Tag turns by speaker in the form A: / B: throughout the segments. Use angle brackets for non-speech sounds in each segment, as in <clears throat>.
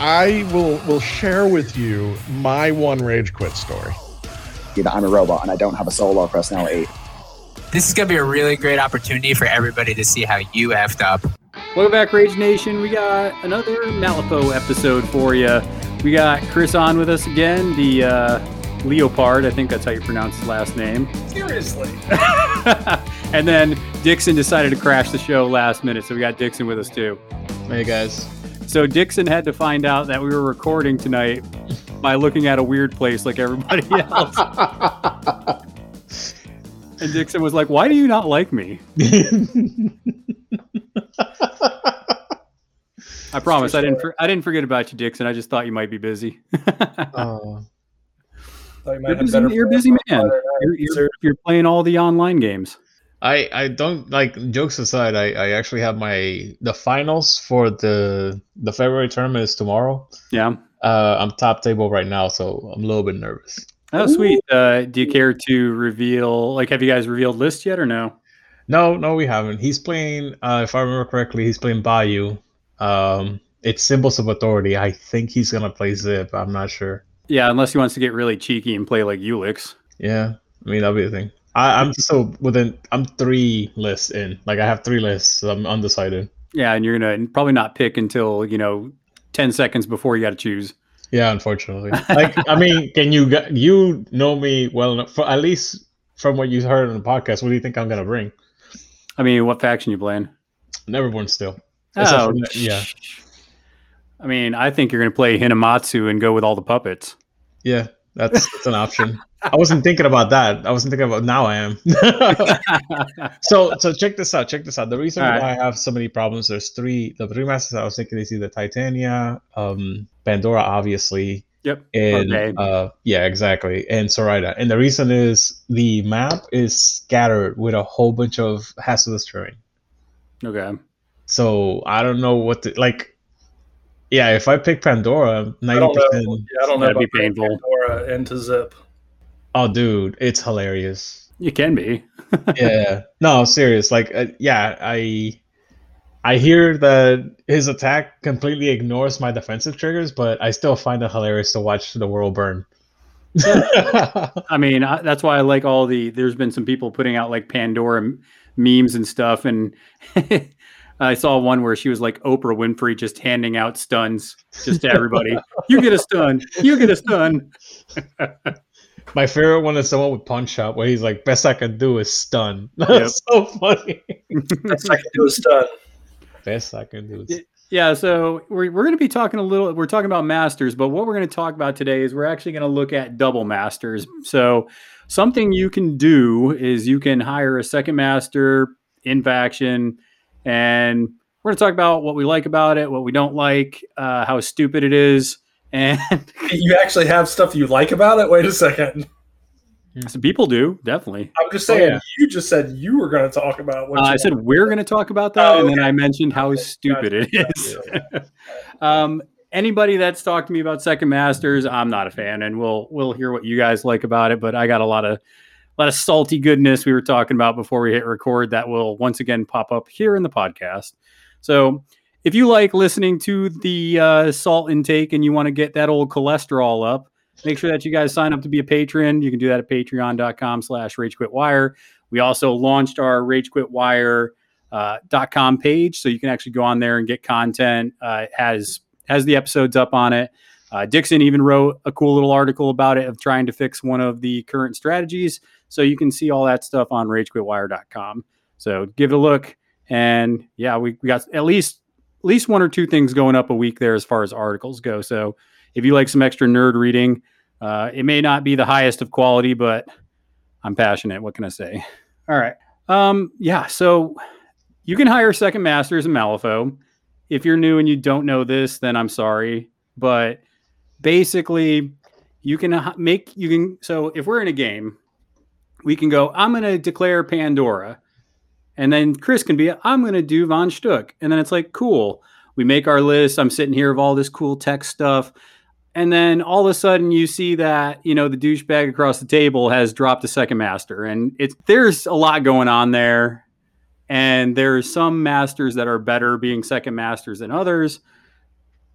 A: I will will share with you my one rage quit story.
B: That I'm a robot and I don't have a soul or personality.
C: This is gonna be a really great opportunity for everybody to see how you effed up.
D: Welcome back, Rage Nation. We got another Malifaux episode for you. We got Chris on with us again, the uh, Leopard. I think that's how you pronounce his last name.
E: Seriously. <laughs>
D: and then Dixon decided to crash the show last minute, so we got Dixon with us too.
F: Hey guys.
D: So Dixon had to find out that we were recording tonight by looking at a weird place like everybody <laughs> else. and Dixon was like, "Why do you not like me?" <laughs> I promise I didn't. For, I didn't forget about you, Dixon. I just thought you might be busy. <laughs>
F: Oh.
D: you're, busy you're a busy man. You're, you're, you're playing all the online games.
F: I I don't like jokes aside. I I actually have my the finals for the the February tournament is tomorrow.
D: Yeah.
F: Uh, I'm top table right now, so I'm a little bit nervous.
D: Oh, sweet. Uh, do you care to reveal? Like, have you guys revealed list yet, or no?
F: No, no, we haven't. He's playing. Uh, if I remember correctly, he's playing Bayou. Um, it's symbols of authority. I think he's gonna play Zip. I'm not sure.
D: Yeah, unless he wants to get really cheeky and play like Ulix.
F: Yeah, I mean that'll be the thing. I, I'm so within. I'm three lists in. Like I have three lists. So I'm undecided.
D: Yeah, and you're gonna probably not pick until you know ten seconds before you got to choose.
F: Yeah, unfortunately. Like I mean, <laughs> can you you know me well enough? For, at least from what you heard on the podcast, what do you think I'm gonna bring?
D: I mean, what faction you playing?
F: Neverborn still.
D: Oh,
F: that- yeah,
D: I mean, I think you're gonna play Hinamatsu and go with all the puppets.
F: yeah. That's that's an option. I wasn't thinking about that. I wasn't thinking about. Now I am. <laughs> so so check this out. Check this out. The reason
D: All
F: why. I have so many problems. There's three. The three masters I was thinking is either Titania, um, Pandora, obviously,
D: Yep.
F: and
D: Okay.
F: uh, yeah, exactly, and Zoraida. And the reason is the map is scattered with a whole bunch of hazardous terrain.
D: Okay.
F: So I don't know what to like. Yeah, if I pick Pandora,
G: I
F: ninety
G: don't know.
F: percent.
G: Yeah, I don't know
D: That'd be
G: about putting
D: painful.
G: Pandora into Zip.
F: Oh, dude, it's hilarious.
D: You can be. <laughs>
F: yeah, no, serious. Like, uh, yeah, I, I hear that his attack completely ignores my defensive triggers, but I still find it hilarious to watch the world burn. <laughs>
D: I mean, I, that's why I like all the. There's been some people putting out like Pandora m- memes and stuff, and <laughs> I saw one where she was like Oprah Winfrey just handing out stuns just to everybody. you get a stun. You get a stun. <laughs>
F: my favorite one is someone with punch up, where he's like, "Best I can do is stun." <laughs> That's so funny.
G: Best I can do is stun. <laughs>
F: Best I can do is.
D: Yeah, so we're, we're going to be talking a little, we're talking about masters, but what we're going to talk about today is we're actually going to look at double masters. So, something you can do is you can hire a second master in faction, and we're going to talk about what we like about it, what we don't like, uh, how stupid it is. <laughs> And
G: You actually have stuff you like about it? Wait a second.
D: some people do, definitely.
G: I'm just saying,
F: yeah.
G: you just said you were going to talk about what
D: Uh,
G: you
D: I said we're going to talk about that,
G: Oh,
D: and then. I mentioned how
G: Okay,
D: stupid it is. gotcha. <laughs> um, anybody that's talked to me about Second Masters, I'm not a fan, and we'll we'll hear what you guys like about it. But I got a lot of a lot of salty goodness we were talking about before we hit record that will once again pop up here in the podcast. So if you like listening to the uh, salt intake and you want to get that old cholesterol up, make sure that you guys sign up to be a patron. You can do that at patreon.com slash ragequitwire. We also launched our ragequitwire.com uh, page, so you can actually go on there and get content. Uh, it has has the episodes up on it. Uh, Dixon even wrote a cool little article about it of trying to fix one of the current strategies. So you can see all that stuff on ragequitwire.com. So give it a look. And yeah, we, we got at least at least one or two things going up a week there as far as articles go. So if you like some extra nerd reading, uh, it may not be the highest of quality, but I'm passionate. What can I say? <laughs> All right. Um, yeah. So you can hire second masters in Malifaux. If you're new and you don't know this, then I'm sorry, but basically you can make you can so if we're in a game we can go i'm going to declare pandora and then chris can be i'm going to do von schtook. And then it's like cool. We make our list. I'm sitting here of all this cool tech stuff. And then all of a sudden you see that you know the douchebag across the table has dropped a second master and it's there's a lot going on there. And there's some masters that are better being second masters than others.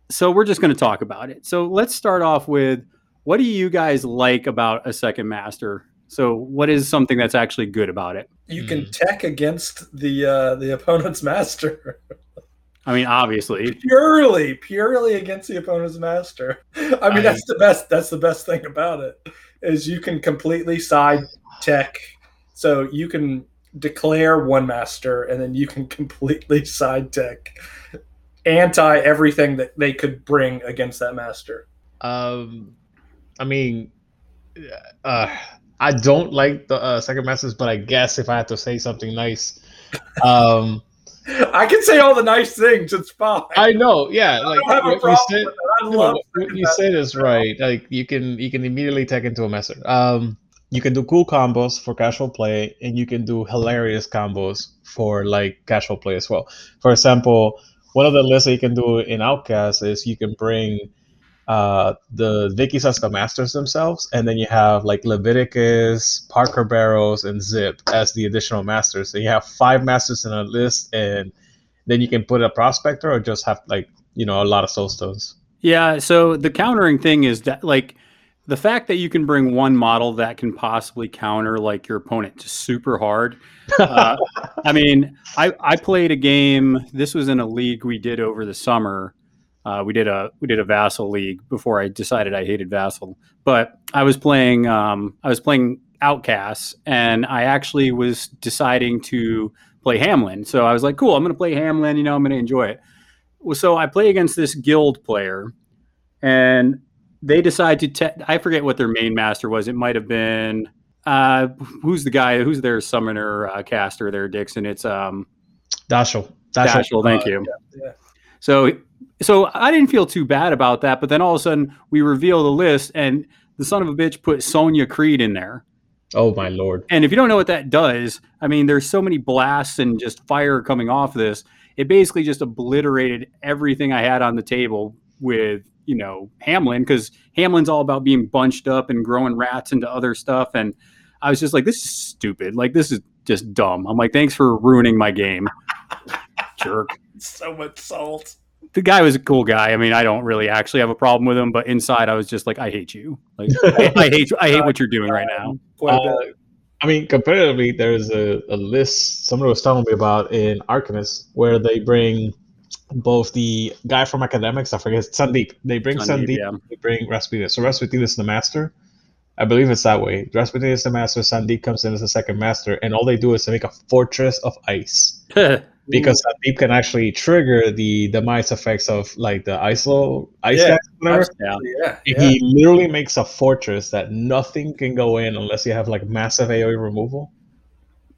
D: So we're just going to talk about it. So let's start off with what do you guys like about a second master so what is something that's actually good about it
G: You can tech against the uh, the opponent's master.
D: i mean obviously
G: purely, purely against the opponent's master. I mean,
F: I-
G: that's the best. That's the best thing about it is you can completely side tech. So you can declare one master, and then you can <laughs> completely side tech anti everything that they could bring against that master.
F: Um, I mean, uh, I don't like the uh, second masters, but I guess if I have to say something nice, um, <laughs>
G: I can say all the nice things. It's fine.
F: I know, yeah,
G: I
F: like
G: don't have a
F: what you said.
G: with it. I
F: No,
G: love
F: what you said is right. Like you can you can immediately take into a master. Um, you can do cool combos for casual play, and you can do hilarious combos for like casual play as well. For example, one of the lists that you can do in Outcast is you can bring uh, the Vikis as the masters themselves, and then you have like Leviticus, Parker Barrows, and Zip as the additional masters. So you have five masters in a list, and then you can put a prospector or just have like you know a lot of soul stones.
D: Yeah, so the countering thing is that like the fact that you can bring one model that can possibly counter like your opponent to super hard. <laughs> Uh, I mean, I I played a game. This was in a league we did over the summer. Uh, we did a we did a vassal league before I decided I hated vassal. But I was playing um, I was playing outcasts, and I actually was deciding to play Hamelin. So I was like, cool, I'm going to play Hamelin. You know, I'm going to enjoy it. Well, So I play against this guild player, and they decide to. Te- I forget what their main master was. It might have been uh, who's the guy? Who's their summoner uh, caster there, Dixon? It's um,
F: Dashel.
D: Dashel. Thank you.
G: yeah.
D: So, so I didn't feel too bad about that. But then all of a sudden, we reveal the list, and the son of a bitch put Sonnia Criid in there.
F: Oh my lord.
D: And if you don't know what that does, I mean, there's so many blasts and just fire coming off this. It basically just obliterated everything I had on the table with, you know, Hamelin, because Hamelin's all about being bunched up and growing rats into other stuff. And I was just like, this is stupid. Like, this is just dumb. I'm like, thanks for ruining my game. <laughs> Jerk. <laughs>
G: So much salt.
D: The guy was a cool guy. I mean, I don't really actually have a problem with him, but inside I was just like, I hate you. Like, I, I hate, I hate what you're doing right now.
G: Quite
F: Uh. I mean, comparatively, there's a, a list someone was telling me about in Arcanist where they bring both the guy from academics, I forget Sandeep. They bring
D: Sandeep,
F: Sandeep,
D: yeah.
F: they bring Rasputin. So Rasputin is the master. I believe it's that way. Rasputin is the master, Sandeep comes in as the second master, and all they do is to make a fortress of ice. <laughs> Because Sandeep can actually trigger the the demise effects of like the ice low ice
G: Yeah.
F: whatever.
D: yeah.
G: Yeah, yeah.
F: He literally makes a fortress that nothing can go in unless you have like massive AoE removal.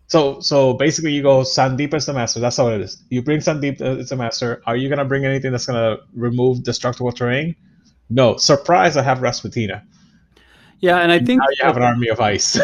F: So so basically, you go Sandeep as the master. That's how it is. You bring Sandeep uh, as the master. Are you gonna bring anything that's gonna remove destructible terrain? No. Surprise! I have Rasputina.
D: Yeah, and I think
F: Now you have an army of ice.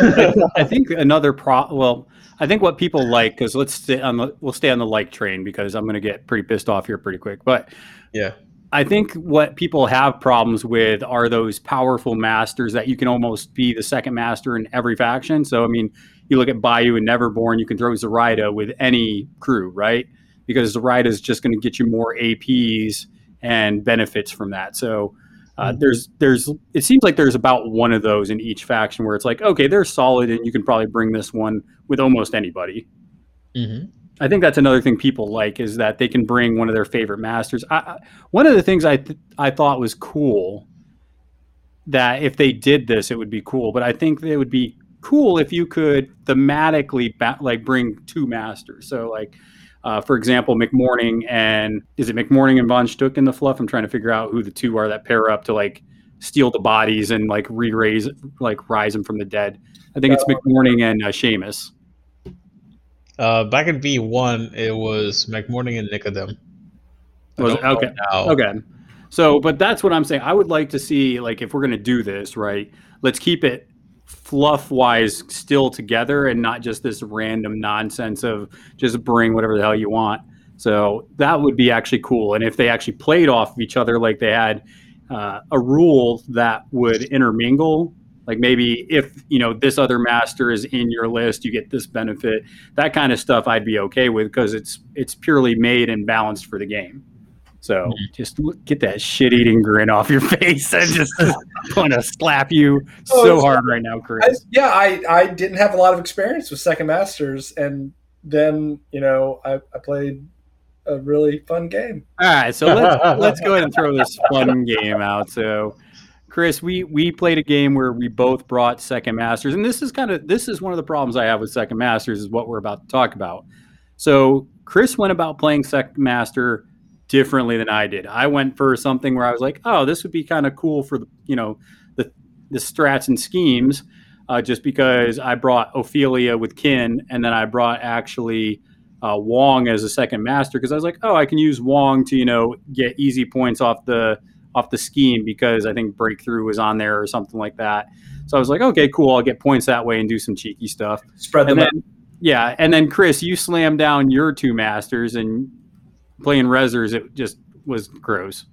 D: I think another pro. Well, I think what people like because let's stay on the we'll stay on the like train because I'm going to get pretty pissed off here pretty quick. But
F: yeah.
D: I think what people have problems with are those powerful masters that you can almost be the second master in every faction. So I mean, you look at Bayou and Neverborn, you can throw Zoraida with any crew, right? Because Zoraida is just going to get you more APs and benefits from that. So uh, there's there's it seems like there's about one of those in each faction where it's like okay they're solid and you can probably bring this one with almost anybody.
F: Mm-hmm.
D: I think that's another thing people like is that they can bring one of their favorite masters. I, I, one of the things I th- I thought was cool that if they did this, it would be cool. But I think it would be cool if you could thematically ba- like bring two masters. So like, uh, for example, McMourning and is it McMourning and Von Schtook in the fluff? I'm trying to figure out who the two are that pair up to like steal the bodies and like re-raise like rise them from the dead. I think it's McMourning and uh, Seamus.
F: Uh, back in V one, it was McMourning and Nicodem.
D: Was it? Okay. Okay. So, but that's what I'm saying. I would like to see, like, if we're going to do this, right, let's keep it fluff wise still together and not just this random nonsense of just bring whatever the hell you want. So that would be actually cool. And if they actually played off of each other, like they had uh, a rule that would intermingle, like maybe if you know this other master is in your list, you get this benefit. That kind of stuff I'd be okay with because it's it's purely made and balanced for the game. So mm-hmm. just look- get that shit eating grin off your <laughs> face. I just <laughs> want to slap you
G: Oh,
D: so hard right now,
G: I,
D: Chris.
G: yeah, I, I didn't have a lot of experience with Second Masters, and then you know I, I played a really fun game.
D: All right, so let's <laughs> let's go ahead and throw this fun game out. So, Chris, we we played a game where we both brought Second Masters, and this is kind of this is one of the problems I have with Second Masters is what we're about to talk about. So, Chris went about playing Second Master differently than I did. I went for something where I was like, oh, this would be kind of cool for the you know the the strats and schemes, uh, just because I brought Ophelia with Kin, and then I brought actually uh, Wong as a second master because I was like, oh, I can use Wong to you know get easy points off the off the scheme because I think Breakthrough was on there or something like that. So I was like, okay, cool, I'll get points that way and do some cheeky stuff.
G: Spread
D: And
G: them
D: then, yeah, and then Chris, you slam down your two masters and playing Rezzers, it just was gross.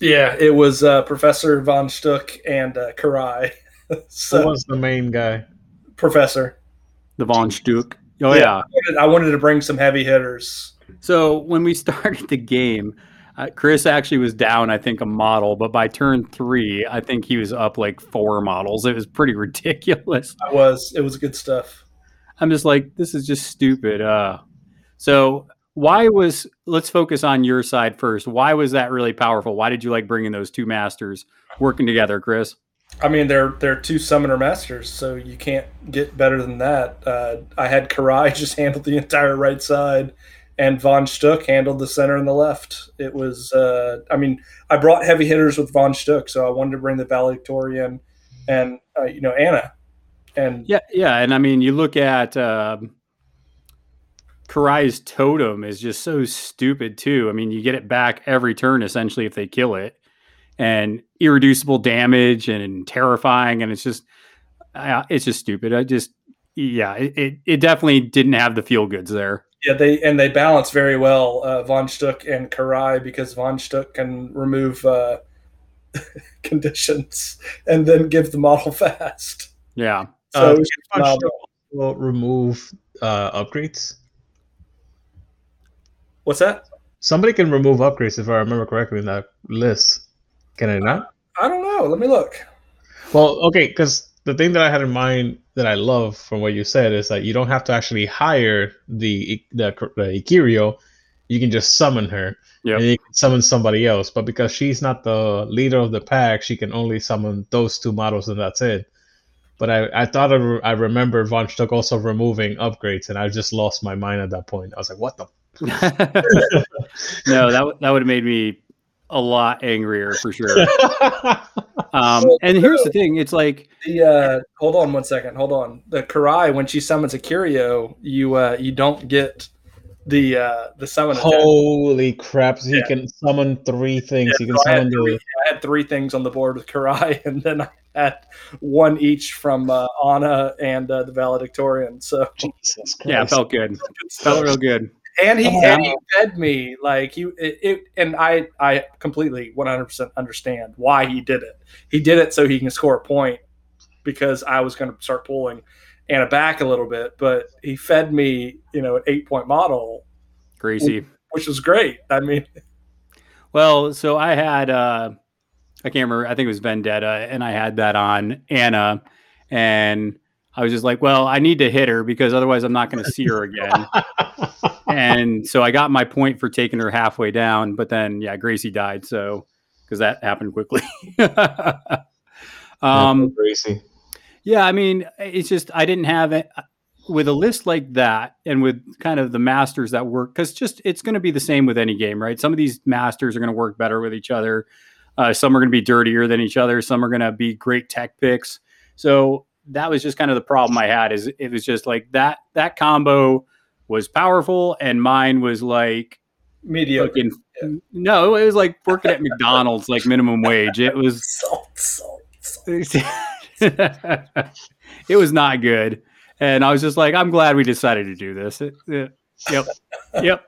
G: Yeah, it was uh, Professor von Schtook and uh, Kirai. <laughs>
F: Who was the main guy?
G: Professor.
D: The Von Schtook. Oh
G: Yeah.
D: yeah.
G: I wanted- I wanted to bring some heavy hitters.
D: So when we <laughs> started the game, uh, Chris actually was down, I think, a model, but by turn three, I think he was up like four models. It was pretty <laughs> ridiculous.
G: I was. It was good stuff.
D: I'm just like, this is just stupid. Uh, so why was? Let's focus on your side first. Why was that really powerful? Why did you like bringing those two masters working together, Chris?
G: I mean, they're they're two summoner masters, so you can't get better than that. Uh, I had Kirai <laughs> just handle the entire right side, and Von Schtook handled the center and the left. It was, uh, I mean, I brought heavy hitters with Von Schtook, so I wanted to bring the valedictorian and uh, you know Anna, and
D: Yeah, yeah, and I mean, you look at um, Kirai's totem is just so stupid too. I mean, you get it back every turn essentially if they kill it, and irreducible damage and terrifying, and it's just, uh, it's just stupid. I just, yeah, it, it, it definitely didn't have the feel goods there.
G: yeah, they and they balance very well uh, Von Schtook and Kirai because Von Schtook can remove uh, <laughs> conditions and then give the model <laughs> fast.
D: Yeah,
G: So
F: Uh,
G: it was
F: can Von
G: phenomenal.
F: Will remove uh, upgrades.
G: What's that?
F: Somebody can remove upgrades if I remember correctly in that list. Can I not?
G: I don't know. Let me look.
F: Well, okay, because the thing that I had in mind that I love from what you said is that you don't have to actually hire the the, the Ikiryo. You can just summon her.
D: Yep.
F: And you can summon somebody else. But because she's not the leader of the pack, she can only summon those two models and that's it. But I, I thought I, re- I remember Von Schtook also removing upgrades, and I just lost my mind at that point. I was like, what the? <laughs>
D: no, that that would have made me a lot angrier for sure. <laughs> Um, and here's the thing: it's like
G: The uh, hold on one second. Hold on. The Kirai when she summons a Curio, you uh, you don't get the uh, the summon. attack.
F: Holy crap! So
G: Yeah.
F: you can summon three things.
G: Yeah,
F: you can
G: so I had
F: summon the.
G: three- I had three things on the board with Kirai, <laughs> and then I had one each from uh, Anna and uh, the valedictorian. So
F: Jesus Christ.
D: yeah, felt good. Felt real good.
G: And he and he fed me like he it, it and I I completely 100% understand why he did it. He did it so he can score a point because I was going to start pulling Anna back a little bit, but he fed me, you know, an 8 point model,
D: Gracie.
G: which was great. I mean, <laughs>
D: Well, so I had uh I can't remember, I think it was Vendetta, and I had that on Anna, and I was just like, well, I need to hit her because otherwise I'm not gonna see her again. <laughs> and so I got my point for taking her halfway down, but then yeah, Gracie died, so because that happened quickly. <laughs> um
F: crazy.
D: yeah, I mean, it's just I didn't have it with a list like that, and with kind of the masters that work because just it's going to be the same with any game, right? Some of these masters are going to work better with each other. Uh, some are going to be dirtier than each other. Some are going to be great tech picks. So that was just kind of the problem I had. Is it was just like that that combo was powerful, and mine was like
G: mediocre.
D: fucking no, it was like working at McDonald's, like minimum wage. It was <laughs>
G: Salt, salt, salt. <laughs>
D: it was not good, and I was just like, I'm glad we decided to do this. It- it- yep, yep.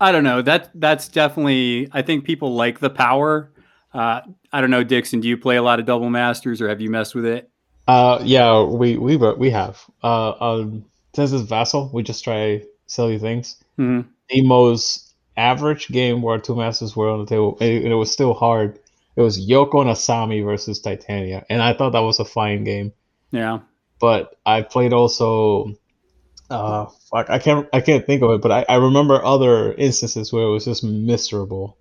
D: I don't know. That that's definitely. I think people like the power. Uh, I don't know, Dixon. Do you play a lot of double masters, or have you messed with it?
F: Uh, yeah, we we we have. Uh, um, since it's Vassal, we just try silly things.
D: Mhm.
F: The most average game where two masters were on the table, and it, was still hard. It was Yoko and Asami versus Titania, and I thought that was a fine game.
D: Yeah.
F: But I played also. Uh, fuck, I can't I can't think of it, but I, I remember other instances where it was just miserable.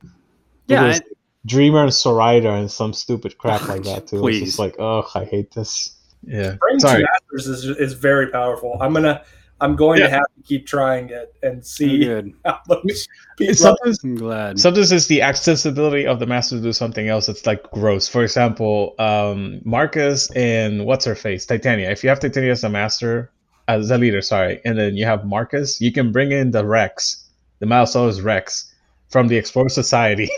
D: Yeah,
F: was Dreamer and Zoraida and some stupid crap like that too. It's
D: Please.
F: just like, oh, I hate this. Yeah.
G: Bring
F: Sorry.
G: two masters is, is very powerful. I'm gonna I'm going
F: Yeah.
G: to have to keep trying it and see
D: good. <laughs>
G: how those people
F: Sometimes
D: I'm glad.
F: Sometimes it's the accessibility of the master to do something else that's like gross. For example, um, Marcus and what's her face, Titania. If you have Titania as a master, as a leader, sorry, and then you have Marcus, you can bring in the Rex, the Malisaurus Rex from the Explorer Society,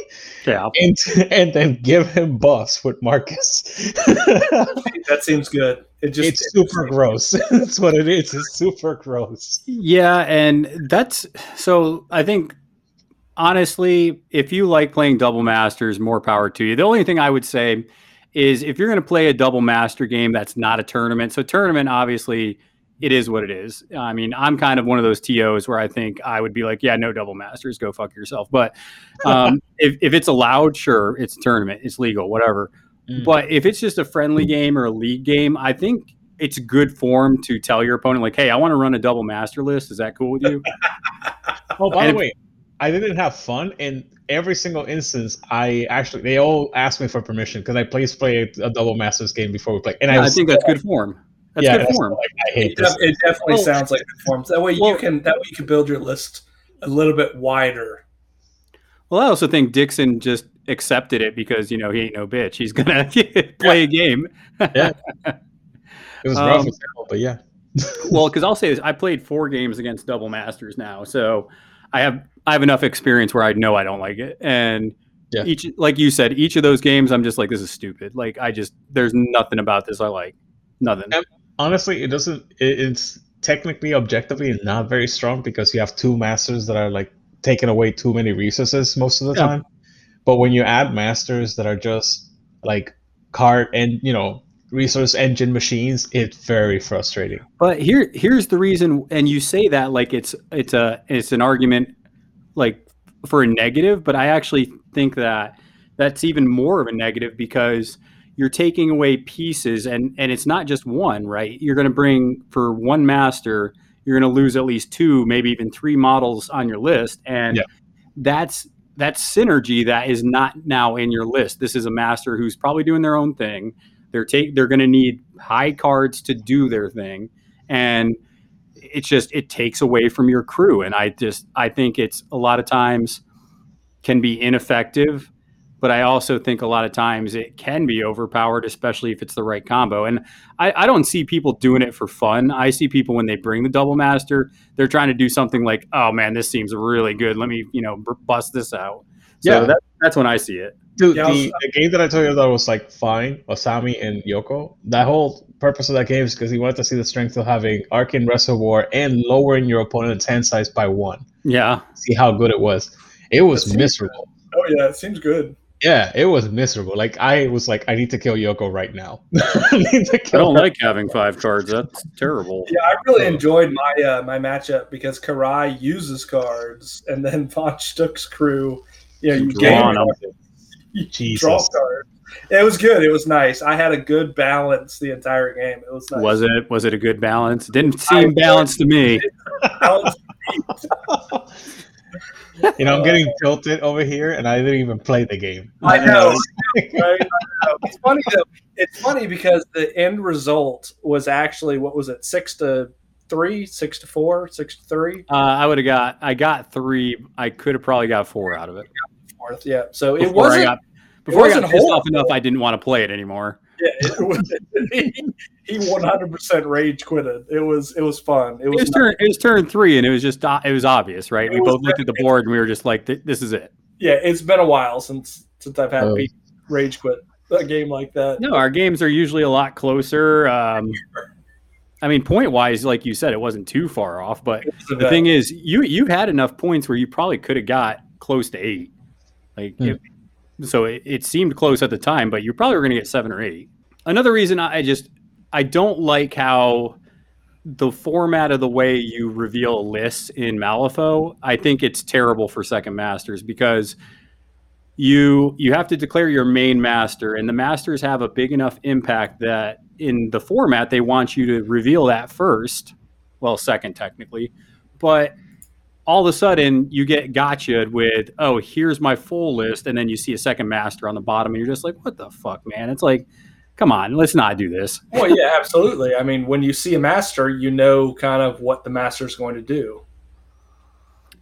D: yeah. <laughs>
F: and and then give him buffs with Marcus. <laughs>
G: that seems good. It just
F: it's super <laughs> gross. That's what it is. It's super gross.
D: Yeah, and that's so I think honestly, if you like playing double masters, more power to you. The only thing I would say is if you're going to play a double master game that's not a tournament. So tournament obviously it is what it is. I mean, I'm kind of one of those TOs where I think I would be like, yeah, no double masters, go fuck yourself. But <laughs> um, if, if it's allowed, sure, it's a tournament, it's legal, whatever.
F: Mm.
D: But if it's just a friendly game or a league game, I think it's good form to tell your opponent, like, hey, I want to run a double master list. Is that cool with you? <laughs>
F: Oh, by
D: And
F: the way, I didn't have fun in every single instance. I actually they all asked me for permission because I please play a, double masters game before we play, and I,
D: I think that's good form. That's
F: yeah,
D: good
F: that's
D: form.
F: like I
G: it,
F: this.
G: def- it definitely
D: Well-
G: sounds like good forms. That way
D: Well-
G: you can that way you can build your list a little bit wider.
D: Well, I also think Dixon just accepted it because, you know, he ain't no bitch. He's going <laughs> to play a game.
F: Yeah. <laughs> It was rough
D: Um,
F: as hell, but yeah. <laughs>
D: well, because I'll say this, I played four games against double masters now, so I have I have enough experience where I know I don't like it, and
F: Yeah.
D: each like you said, each of those games, I'm just like, this is stupid. Like I just there's nothing about this I like, nothing.
F: Honestly, it doesn't. It, it's technically, objectively, not very strong because you have two masters that are like taking away too many resources most of the
D: Yeah.
F: time. But when you add masters that are just like card and you know resource engine machines, it's very frustrating.
D: But here here's the reason, and you say that like it's it's a it's an argument like for a negative, but I actually think that that's even more of a negative because you're taking away pieces and and it's not just one, right? You're going to bring for one master, you're going to lose at least two, maybe even three models on your list and
F: Yeah.
D: that's that's synergy that is not now in your list. This is a master who's probably doing their own thing. They're take they're going to need high cards to do their thing and it's just it takes away from your crew and i just i think it's a lot of times can be ineffective but i also think a lot of times it can be overpowered especially if it's the right combo and i, I don't see people doing it for fun i see people when they bring the double master they're trying to do something like oh man this seems really good let me you know b- bust this out so
F: Yeah.
D: that, that's when i see it
F: Dude,
G: Yeah,
F: the,
G: was- uh,
F: the game that I told you that was like fine, Asami and Yoko. That whole purpose of that game is because he wanted to see the strength of having Arcane Reservoir and lowering your opponent's hand size by one.
D: yeah
F: See how good it was. It was
G: That seems
F: miserable.
G: Oh yeah, it seems good.
F: Yeah, it was miserable. Like I was like, I need to kill Yoko right now. <laughs> I need to
D: i don't
F: her.
D: like having five cards that's terrible
G: Yeah, I really enjoyed my uh, my matchup because Kirai uses cards, and then <laughs> Von Schtook's crew, you know, you
D: Draw
G: gain you
F: Jesus.
G: draw cards. It was good. It was nice. I had a good balance the entire game. It was nice.
D: was it was it a good balance it didn't
G: I-
D: seem balanced to me
G: Balance- <laughs>
F: You know, I'm <laughs> getting tilted over here, and I didn't even play the game.
G: I <laughs> know. right? I know. It's funny though. It's funny because the end result was actually what was it? Six to three, six to four, six to three.
D: Uh, I would have got. I got three. I could have probably got four out of it.
G: Fourth, yeah. So it wasn't.
D: I got, before I
G: wasn't
D: got pissed off enough, I didn't want to play it anymore.
G: Yeah, it was, <laughs> he 100% rage quitted. It was it was fun. It
D: It
G: was,
D: was turn. It was turn three, and it was just uh, it was obvious, right?
G: It
D: We both looked at the board and we were just like, "This is it."
G: yeah. It's been a while since since I've had
F: Oh.
G: Rage quit a game like that.
D: No, our games are usually a lot closer. Um, I mean, point wise, like you said, it wasn't too far off. But
G: It was a
D: the thing is, you you had enough points where you probably could have got close to eight. Like, if- so it, it seemed close at the time, but you probably were going to get seven or eight. Another reason I just I don't like how the format of the way you reveal lists in Malifaux. I think it's terrible for second masters because you you have to declare your main master and the masters have a big enough impact that in the format they want you to reveal that first well second technically but all of a sudden you get gotcha with oh here's my full list and then you see a second master on the bottom and you're just like what the fuck man it's like come on let's not do this
G: Well, yeah, absolutely. I mean, when you see a master, you know kind of what the master's going to do.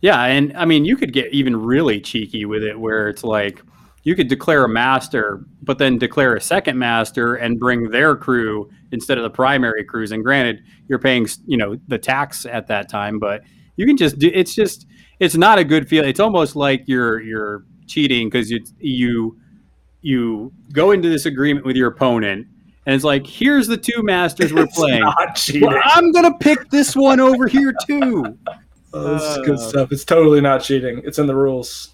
D: Yeah, and I mean, you could get even really cheeky with it, where it's like you could declare a master, but then declare a second master and bring their crew instead of the primary crews. And granted, you're paying you know the tax at that time, but you can just do. It's just it's not a good feel. It's almost like you're you're cheating because you you you go into this agreement with your opponent. And it's like, here's the two masters we're
G: It's
D: playing.
G: not cheating.
D: Well, I'm gonna pick this one over here too.
G: Oh, this is good
D: Uh,
G: stuff. It's totally not cheating. It's in the rules.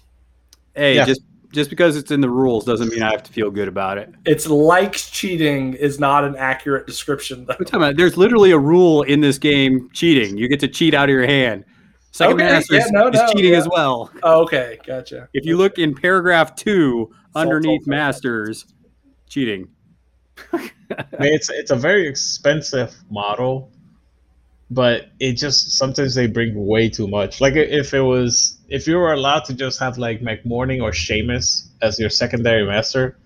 D: Hey,
F: Yeah.
D: just just because it's in the rules doesn't mean I have to feel good about it.
G: It's like cheating is not an accurate description. Though.
D: About, there's literally a rule in this game: cheating. You get to cheat out of your hand. Second
G: Okay,
D: master
G: yeah,
D: is,
G: no,
D: is
G: no,
D: cheating
G: yeah.
D: as well.
G: Oh, okay, gotcha.
D: If you look in paragraph two, underneath
G: salt, salt.
D: masters, cheating.
F: I mean, it's it's a very expensive model, but it just sometimes they bring way too much. Like if it was if you were allowed to just have like McMourning or Seamus as your secondary master,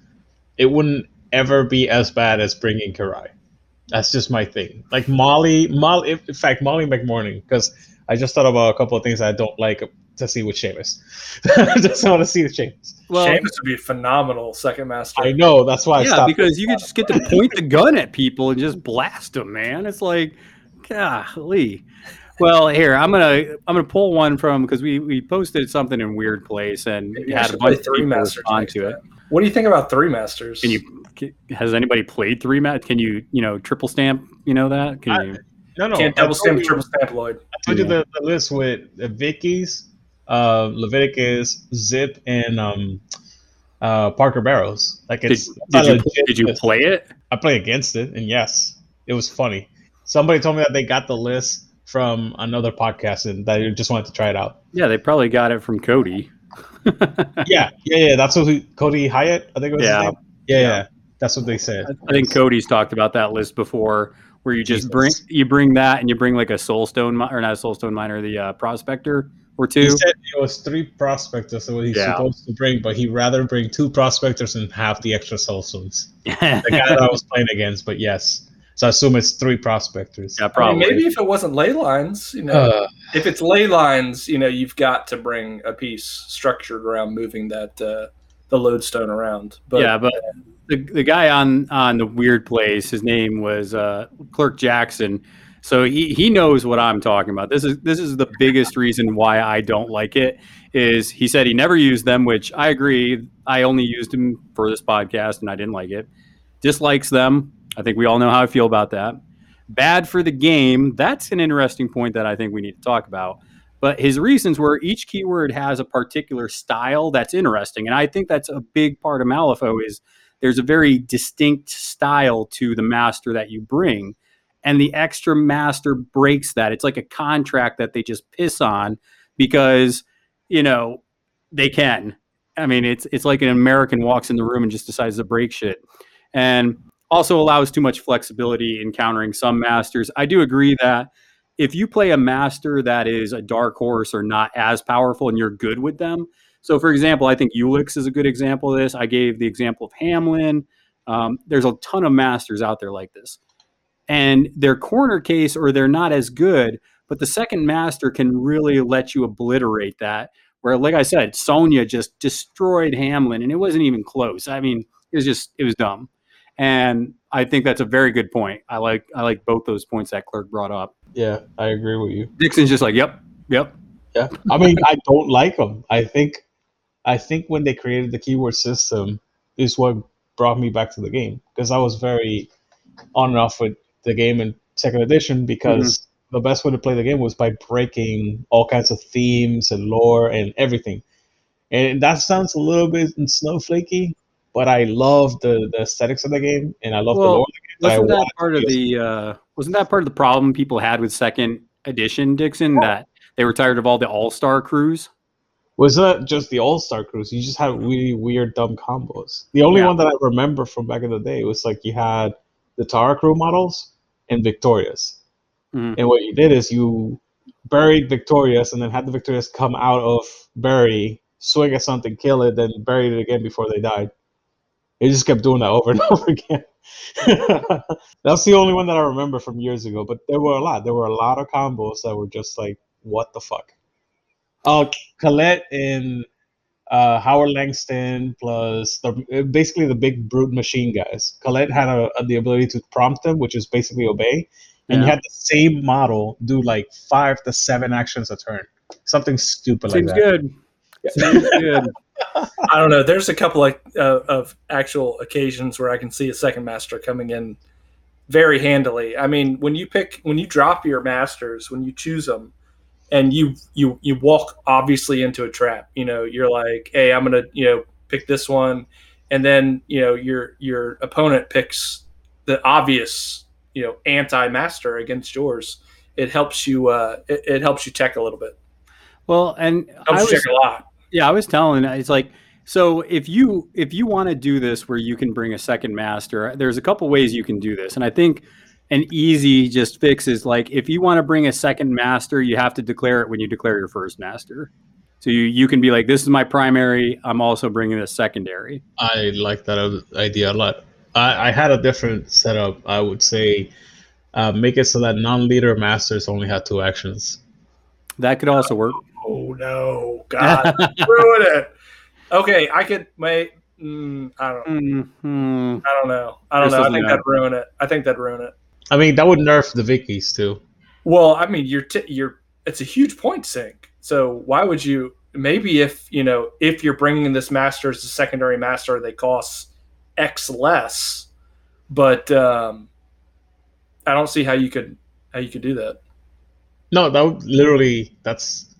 F: it wouldn't ever be as bad as bringing Kirai. That's just my thing. Like Molly, Molly. In fact, Molly McMourning, because I just thought about a couple of things I don't like to see with Seamus. I <laughs> just want to see the Seamus.
D: Well,
G: Seamus would be a phenomenal second master.
F: I know that's why I
D: yeah,
F: stopped.
D: because you could just get to point the gun at people and just blast them, man. It's like, golly. Well, here I'm gonna I'm gonna pull one from because we we posted something in weird place and
G: Maybe
D: had a bunch of
G: three masters
D: respond
G: next
D: to it.
G: What do you think about three masters?
D: Can you? Has anybody played three mat? Can you you know triple stamp? You know that? Can
F: I-
D: you?
F: No, no,
G: can't
F: I
G: double
F: told
G: stamp,
F: you-
G: triple stamp Lloyd?
F: I told you the, the list with Vicky's, uh, Leviticus, Zip, and um, uh, Parker Barrows. Like
D: Did,
F: it's
D: did
F: it's a
D: you
F: legit
D: did you play it?
F: I play against it, and yes, it was funny. Somebody told me that they got the list from another podcast and that you just wanted to try it out.
D: Yeah, they probably got it from Cody. <laughs>
F: yeah, yeah, yeah. That's what we, Cody Hyatt. I think it was. his
D: Yeah.
F: name. yeah,
D: Yeah.
F: yeah. That's what they said.
D: I think Cody's talked about that list before, where you just
F: Jesus.
D: bring you bring that and you bring like a soulstone mi- or not a soulstone miner, the uh, prospector or
F: He
D: two.
F: said it was three prospectors, so what he's
D: Yeah.
F: supposed to bring, but he'd rather bring two prospectors and half the extra soulstones.
D: yeah, <laughs>
F: the guy that I was playing against, but yes. So I assume it's three prospectors.
G: I mean,
D: probably.
G: maybe if it wasn't ley lines, you know,
F: Uh,
G: if it's ley lines, you know, you've got to bring a piece structured around moving that uh, the lodestone around. But
D: yeah, but the, the guy on on the weird place, his name was uh, Clerk Jackson. So he, he knows what I'm talking about. This is this is the biggest reason why I don't like it. Is he said he never used them, which I agree. I only used them for this podcast, and I didn't like it. Dislikes them. I think we all know how I feel about that. Bad for the game. That's an interesting point that I think we need to talk about. But his reasons were each keyword has a particular style that's interesting, and I think that's a big part of Malifaux is there's a very distinct style to the master that you bring, and the extra master breaks that. It's like a contract that they just piss on because you know they can. I mean, it's it's like an American walks in the room and just decides to break shit, and also allows too much flexibility in countering some masters. I do agree that if you play a master that is a dark horse or not as powerful and you're good with them. So, for example, I think Ulix is a good example of this. I gave the example of Hamelin. Um, there's a ton of masters out there like this. And they're corner case or they're not as good, but the second master can really let you obliterate that. Where, like I said, Sonnia just destroyed Hamelin and it wasn't even close. I mean, it was just, it was dumb. And I think that's a very good point. I like I like both those points that Clerk brought up.
F: Yeah, I agree with you.
D: Dixon's just like, yep, yep.
F: Yeah, I mean, I don't like them. I think, I think when they created the keyword system is what brought me back to the game because I was very on and off with the game in second edition because the best way to play the game was by breaking all kinds of themes and lore and everything. And that sounds a little bit snowflakey, but I love the, the aesthetics of the game and I love the lore. Of the game.
D: Wasn't that
F: want it to
D: part of the uh, wasn't that part of the problem people had with second edition, Dixon? That they were tired of all the all star crews.
F: Was not just the All Star Crews. You just had really weird, dumb combos. The only
D: Yeah.
F: one that I remember from back in the day was like you had the Tara Crew models and Victorious.
D: Mhm.
F: And what you did is you buried Victorious and then had the Victorious come out of bury, swing at something, kill it, then buried it again before they died. They just kept doing that over and <laughs> over again. <laughs> That's the only one that I remember from years ago. But there were a lot. There were a lot of combos that were just like, what the fuck? Oh, Colette and uh, Howard Langston plus the basically the big brute machine guys. Colette had a, a- the ability to prompt them, which is basically obey, and you had the same model do like five to seven actions a turn, something stupid
D: Seems
F: like that.
D: good. Seems <laughs> good.
G: I don't know. There's a couple of, uh, of actual occasions where I can see a second master coming in very handily. I mean, when you pick, when you drop your masters, when you choose them, and you you you walk obviously into a trap. You know, you're like, hey, I'm gonna you know pick this one, and then you know your your opponent picks the obvious you know anti master against yours. It helps you. Uh, it, it helps you tech a little bit.
D: Well, and I was,
G: a lot.
D: yeah, I was telling it's like so if you if you want to do this where you can bring a second master, there's a couple ways you can do this, and I think an easy just fix is like if you want to bring a second master, you have to declare it when you declare your first master. So you you can be like, this is my primary. I'm also bringing a secondary.
F: I like that idea a lot. I, I had a different setup. I would say uh, make it so that non-leader masters only had two actions.
D: That could also work.
G: Oh no, God, ruin it. Okay, I could. May mm, I don't.
D: Mhm.
G: I don't know. I don't
D: This
G: know. I think
D: matter.
G: that'd ruin it. I think that'd ruin it.
F: I mean, that would nerf the Vickies too.
G: Well, I mean, you're t- you're. It's a huge point sink. So why would you? Maybe if you know if you're bringing this master as a secondary master, they cost X less. But um, I don't see how you could how you could do that.
F: No, that would literally that's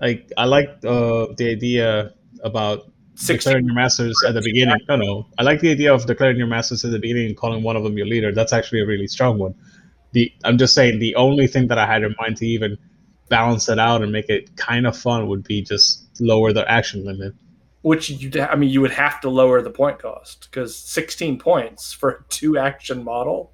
F: like I like uh, the idea about declaring your masters at the beginning. No, no, I like the idea of declaring your masters at the beginning and calling one of them your leader. That's actually a really strong one. The I'm just saying the only thing that I had in mind to even balance it out and make it kind of fun would be just lower the action limit.
G: Which you, I mean, you would have to lower the point cost because 16 points for a two action model,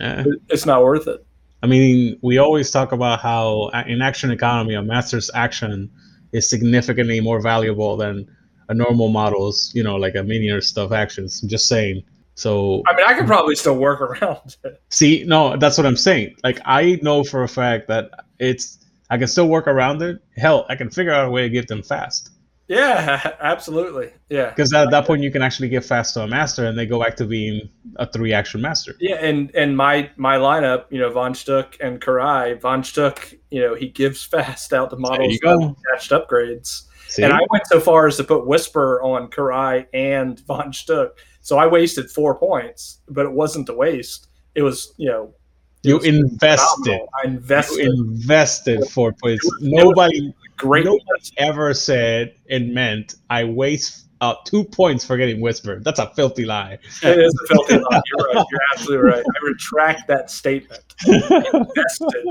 F: Eh.
G: it's not worth it.
F: I mean, we always talk about how in action economy, a master's action is significantly more valuable than a normal model's, you know, like a minion or stuff actions. I'm just saying. So
G: I mean, I could probably still work around <laughs> it.
F: see, no, that's what I'm saying. Like I know for a fact that it's I can still work around it. Hell, I can figure out a way to get them fast.
G: Yeah, <laughs> absolutely. Yeah.
F: Because at that point you can actually get fast to a master and they go back to being a three action master.
G: Yeah, and and my my lineup, you know, Von Schtook and Kirai. Von Schtook, you know, he gives fast out the models attached upgrades.
F: See?
G: And I went so far as to put Whisper on Kirai and Von Schtook. So I wasted four points, but it wasn't a waste. It was, you know,
F: you invested.
G: I invested
F: You invested four points. Nobody
G: great.
F: Nobody ever said and meant I waste uh, two points for getting Whisper. That's a filthy lie.
G: It is a filthy lie. You're right. You're absolutely right. I retract that statement. <laughs> Invested.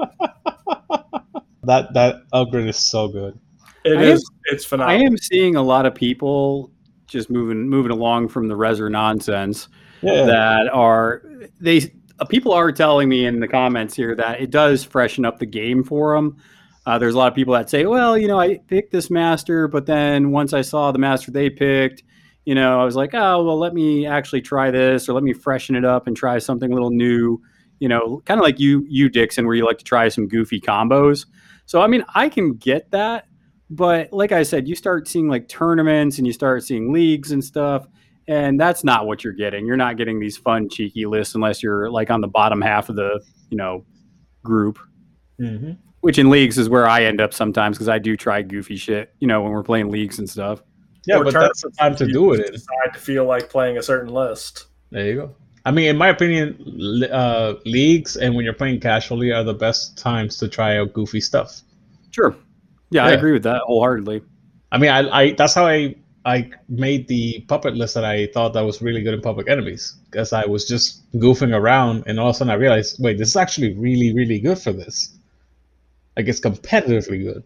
F: that that upgrade is so good.
G: It
D: I
G: is. It's phenomenal.
D: I am seeing a lot of people just moving moving along from the Reser nonsense
F: Yeah.
D: that are they uh, people are telling me in the comments here that it does freshen up the game for them. Uh, there's a lot of people that say, well, you know, I picked this master, but then once I saw the master they picked, you know, I was like, oh, well, let me actually try this or let me freshen it up and try something a little new. You know, kind of like you, you Dixon, where you like to try some goofy combos. So, I mean, I can get that, but like I said, you start seeing like tournaments and you start seeing leagues and stuff, and that's not what you're getting. You're not getting these fun, cheeky lists unless you're like on the bottom half of the you know group.
F: hmm
D: Which in leagues is where I end up sometimes because I do try goofy shit. You know when we're playing leagues and stuff.
F: Yeah,
G: Or
F: but that's the time to do it. In.
G: Decide to feel like playing a certain list.
F: There you go. I mean, in my opinion, uh, leagues and when you're playing casually are the best times to try out goofy stuff.
D: Sure. Yeah, I agree with that wholeheartedly.
F: I mean, I, I that's how I I made the puppet list that I thought that was really good in Public Enemies because I was just goofing around and all of a sudden I realized, wait, this is actually really really good for this. Like it's competitively good.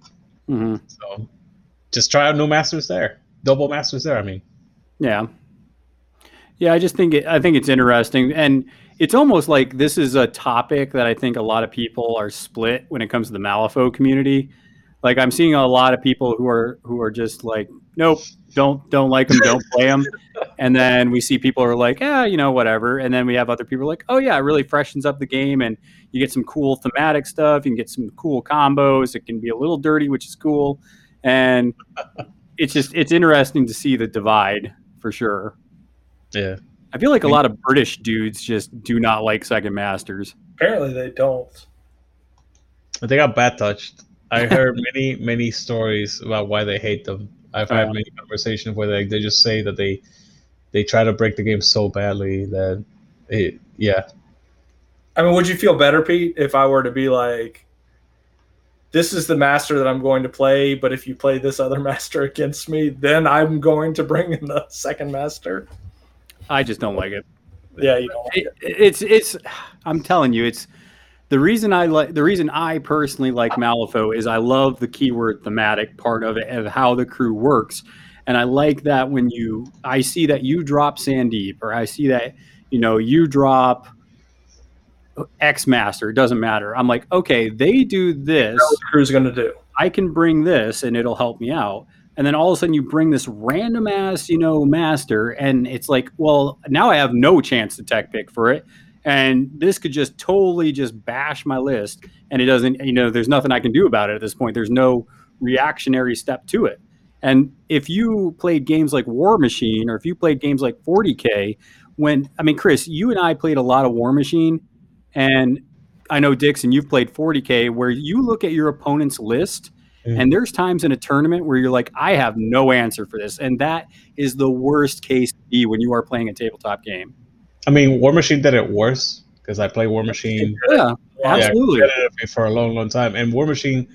D: hmm
F: So just try out new masters there, double masters there. I mean,
D: Yeah. Yeah, I just think it, I think it's interesting, and it's almost like this is a topic that I think a lot of people are split when it comes to the Malifaux community. Like I'm seeing a lot of people who are who are just like, nope, don't don't like them, don't play them, <laughs> and then we see people who are like, yeah, you know, whatever, and then we have other people like, oh yeah, it really freshens up the game, and you get some cool thematic stuff, you can get some cool combos. It can be a little dirty, which is cool, and <laughs> it's just it's interesting to see the divide for sure.
F: yeah.
D: I feel like a lot of British dudes just do not like Second Masters.
G: Apparently, they don't.
F: They got bad touched. I <laughs> heard many, many stories about why they hate them. I've had
D: Uh-huh.
F: many conversations where they, they just say that they they try to break the game so badly that it yeah.
G: I mean, would you feel better, Pete, if I were to be like, this is the master that I'm going to play, but if you play this other <laughs> master against me, then I'm going to bring in the second master?
D: I just don't like it.
G: Yeah, you know.
D: it. It's it's. I'm telling you, it's the reason I like the reason I personally like Malifaux is I love the keyword thematic part of it of how the crew works, and I like that when you I see that you drop Sandeep or I see that you know you drop X Master. It doesn't matter. I'm like, okay, they do this.
G: What the crew's going to do?
D: I can bring this and it'll help me out. And then all of a sudden you bring this random ass, you know, master, and it's like, well, now I have no chance to tech pick for it. And this could just totally just bash my list. And it doesn't, you know, there's nothing I can do about it at this point. There's no reactionary step to it. And if you played games like Warmachine or if you played games like 40K, when, I mean, Chris, you and I played a lot of Warmachine. And I know, Dixon, you've played 40K where you look at your opponent's list and there's times in a tournament where you're like, I have no answer for this. And that is the worst case to be when you are playing a tabletop game.
F: I mean Warmachine did it worse because I play Warmachine
D: Yeah, absolutely.
F: for a long, long time. And Warmachine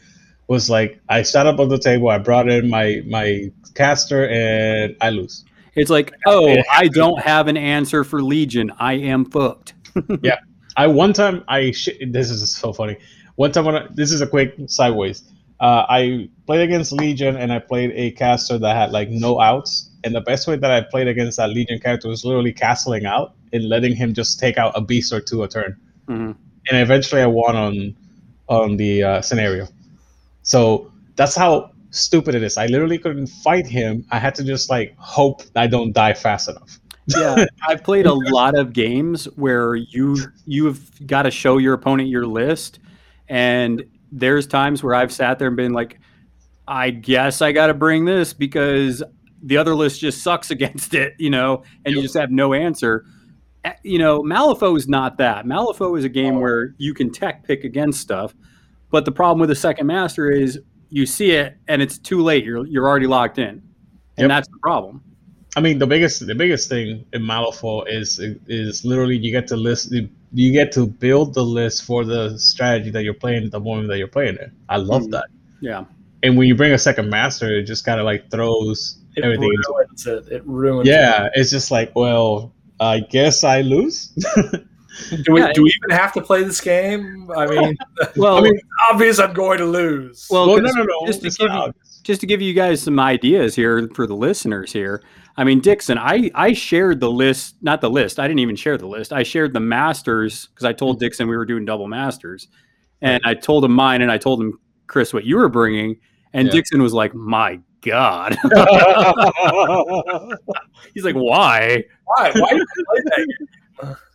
F: was like I sat up on the table, I brought in my my caster and I lose.
D: It's like, oh, I don't have an answer for Legion. I am fucked. <laughs>
F: Yeah, I one time I sh- this is so funny. One time when I, this is a quick sideways. Uh, I played against Legion and I played a caster that had like no outs. And the best way that I played against that Legion character was literally castling out and letting him just take out a beast or two a turn.
D: Mhm.
F: And eventually I won on on the uh, scenario. So that's how stupid it is. I literally couldn't fight him. I had to just like hope I don't die fast enough.
D: Yeah, <laughs> I've played a lot of games where you you've got to show your opponent your list, and there's times where I've sat there and been like, I guess I got to bring this because the other list just sucks <laughs> against it, you know, and you just have no answer. You know, Malifaux is not that. Malifaux is a game where you can tech pick against stuff, but the problem with the second master is you see it and it's too late. You're you're already locked in, and
F: Yep.
D: that's the problem.
F: I mean, the biggest the biggest thing in Malifaux is is literally you get to list you get to build the list for the strategy that you're playing at the moment that you're playing it. I love
D: Mhm.
F: that.
D: Yeah.
F: And when you bring a second master, it just kind of like throws
G: It
F: everything.
G: ruins it. It ruins
F: Yeah, it's just like, well, I guess I lose. <laughs>
G: Do we,
D: Yeah,
G: do we even have to play this game? I mean,
D: Well, <laughs>
F: I mean,
G: obvious I'm going to lose.
D: well,
F: well, no,
D: 'cause
F: no, no.
D: Just to, give you, just to give you guys some ideas here for the listeners here. I mean, Dixon, I, I shared the list, not the list. I didn't even share the list. I shared the masters because I told mm-hmm. Dixon we were doing double masters. And I told him mine and I told him, Chris, what you were bringing. And
F: Yeah.
D: Dixon was like, my God. <laughs> <laughs> He's like, why?
G: why? Why do you play that game? <laughs>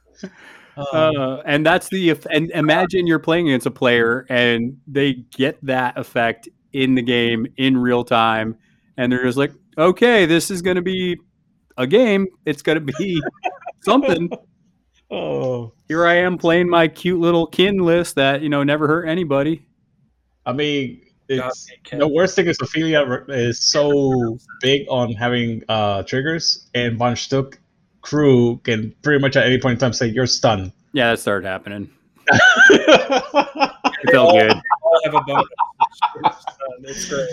D: Uh, and that's the eff- and imagine you're playing against a player and they get that effect in the game in real time, and they're just like, okay, this is going to be a game. It's gonna be something.
F: Oh,
D: Here I am playing my cute little kin list that you know never hurt anybody.
F: I mean,
G: God,
F: it's
G: Ken.
F: the worst thing is Ophelia is so big on having uh, triggers, and Von Schtook crew can pretty much at any point in time say you're stunned.
D: Yeah, that started happening. <laughs> It felt good.
G: I'll have a bonus. It's great.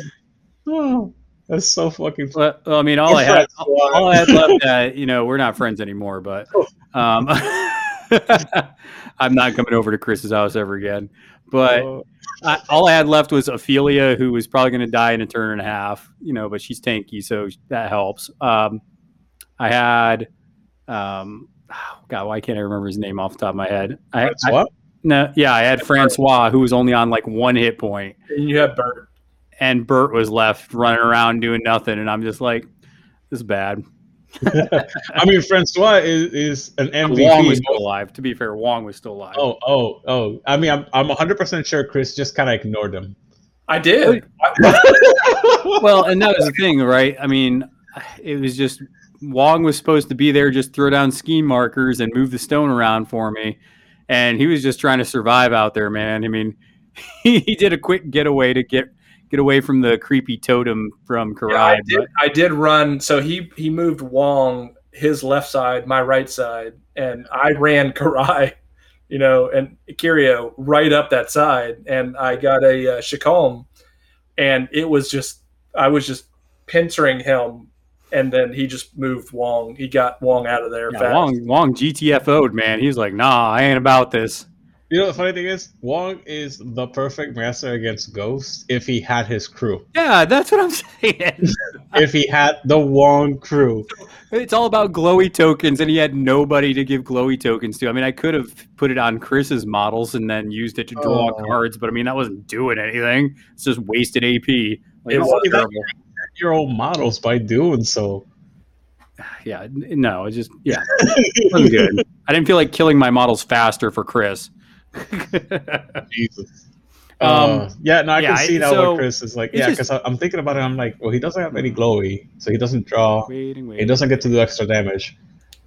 F: Oh, <sighs> that's so fucking. Fun.
D: Well, well, I mean, all I had, all I had left. Uh, you know, we're not friends anymore, but um, <laughs> I'm not coming over to Chris's house ever again. But
F: Oh,
D: I, all I had left was Ophelia, who was probably going to die in a turn and a half. You know, but she's tanky, so that helps. Um, I had, um, oh, <sighs> God, why can't I remember his name off the top of my head? I,
F: that's
D: I-
F: what?
D: no, yeah, I had Francois, who was only on like one hit point.
G: point, And you have Burt.
D: and Burt was left running around doing nothing, and I'm just like, this is bad. <laughs>
F: I mean, Francois is, is an MVP.
D: Wong was still alive. To be fair, Wong was still alive.
F: Oh, oh, oh. I mean, I'm I'm 100% sure Chris just kind of ignored him.
G: I did. <laughs>
D: Well, and that was the thing, right? I mean, it was just Wong was supposed to be there, just throw down scheme markers and move the stone around for me, and he was just trying to survive out there, man. I mean, <laughs> he, he did a quick getaway to get get away from the creepy totem from
G: Yeah, I
D: Kirai.
G: did.
D: but-
G: I did run. So he he moved Wong his left side, my right side, and I ran <laughs> Kirai, you know, and Ikiryo right up that side, and I got a uh, Shikome, and it was just I was just pincering him, and then he just moved Wong. He got Wong out of there
D: yeah,
G: fast.
D: Wong Wong GTFO'd, man. He's like, nah, I ain't about this.
F: You know the funny thing is, Wong is the perfect master against Ghost if he had his crew.
D: Yeah, that's what I'm <laughs> saying.
F: if he had the Wong crew.
D: It's all about glowy tokens, and he had nobody to give glowy tokens to. I mean, I could have put it on Chris's models and then used it to draw
F: Oh.
D: cards, but I mean, that wasn't doing anything. It's just wasted AP. Like,
G: It was.
D: terrible.
F: Your old models by doing so. <sighs>
D: Yeah, no, it just yeah, it wasn't good. I didn't feel like killing my models faster for Chris. <laughs>
F: Jesus.
D: Um,
F: Uh, yeah, no, I
D: yeah,
F: can
D: I-
F: see now
D: so
F: what Chris is like. Yeah, because I'm thinking about it. I'm like, well, he doesn't have any glowy, so he doesn't draw.
D: waiting,
F: He doesn't get to do extra damage.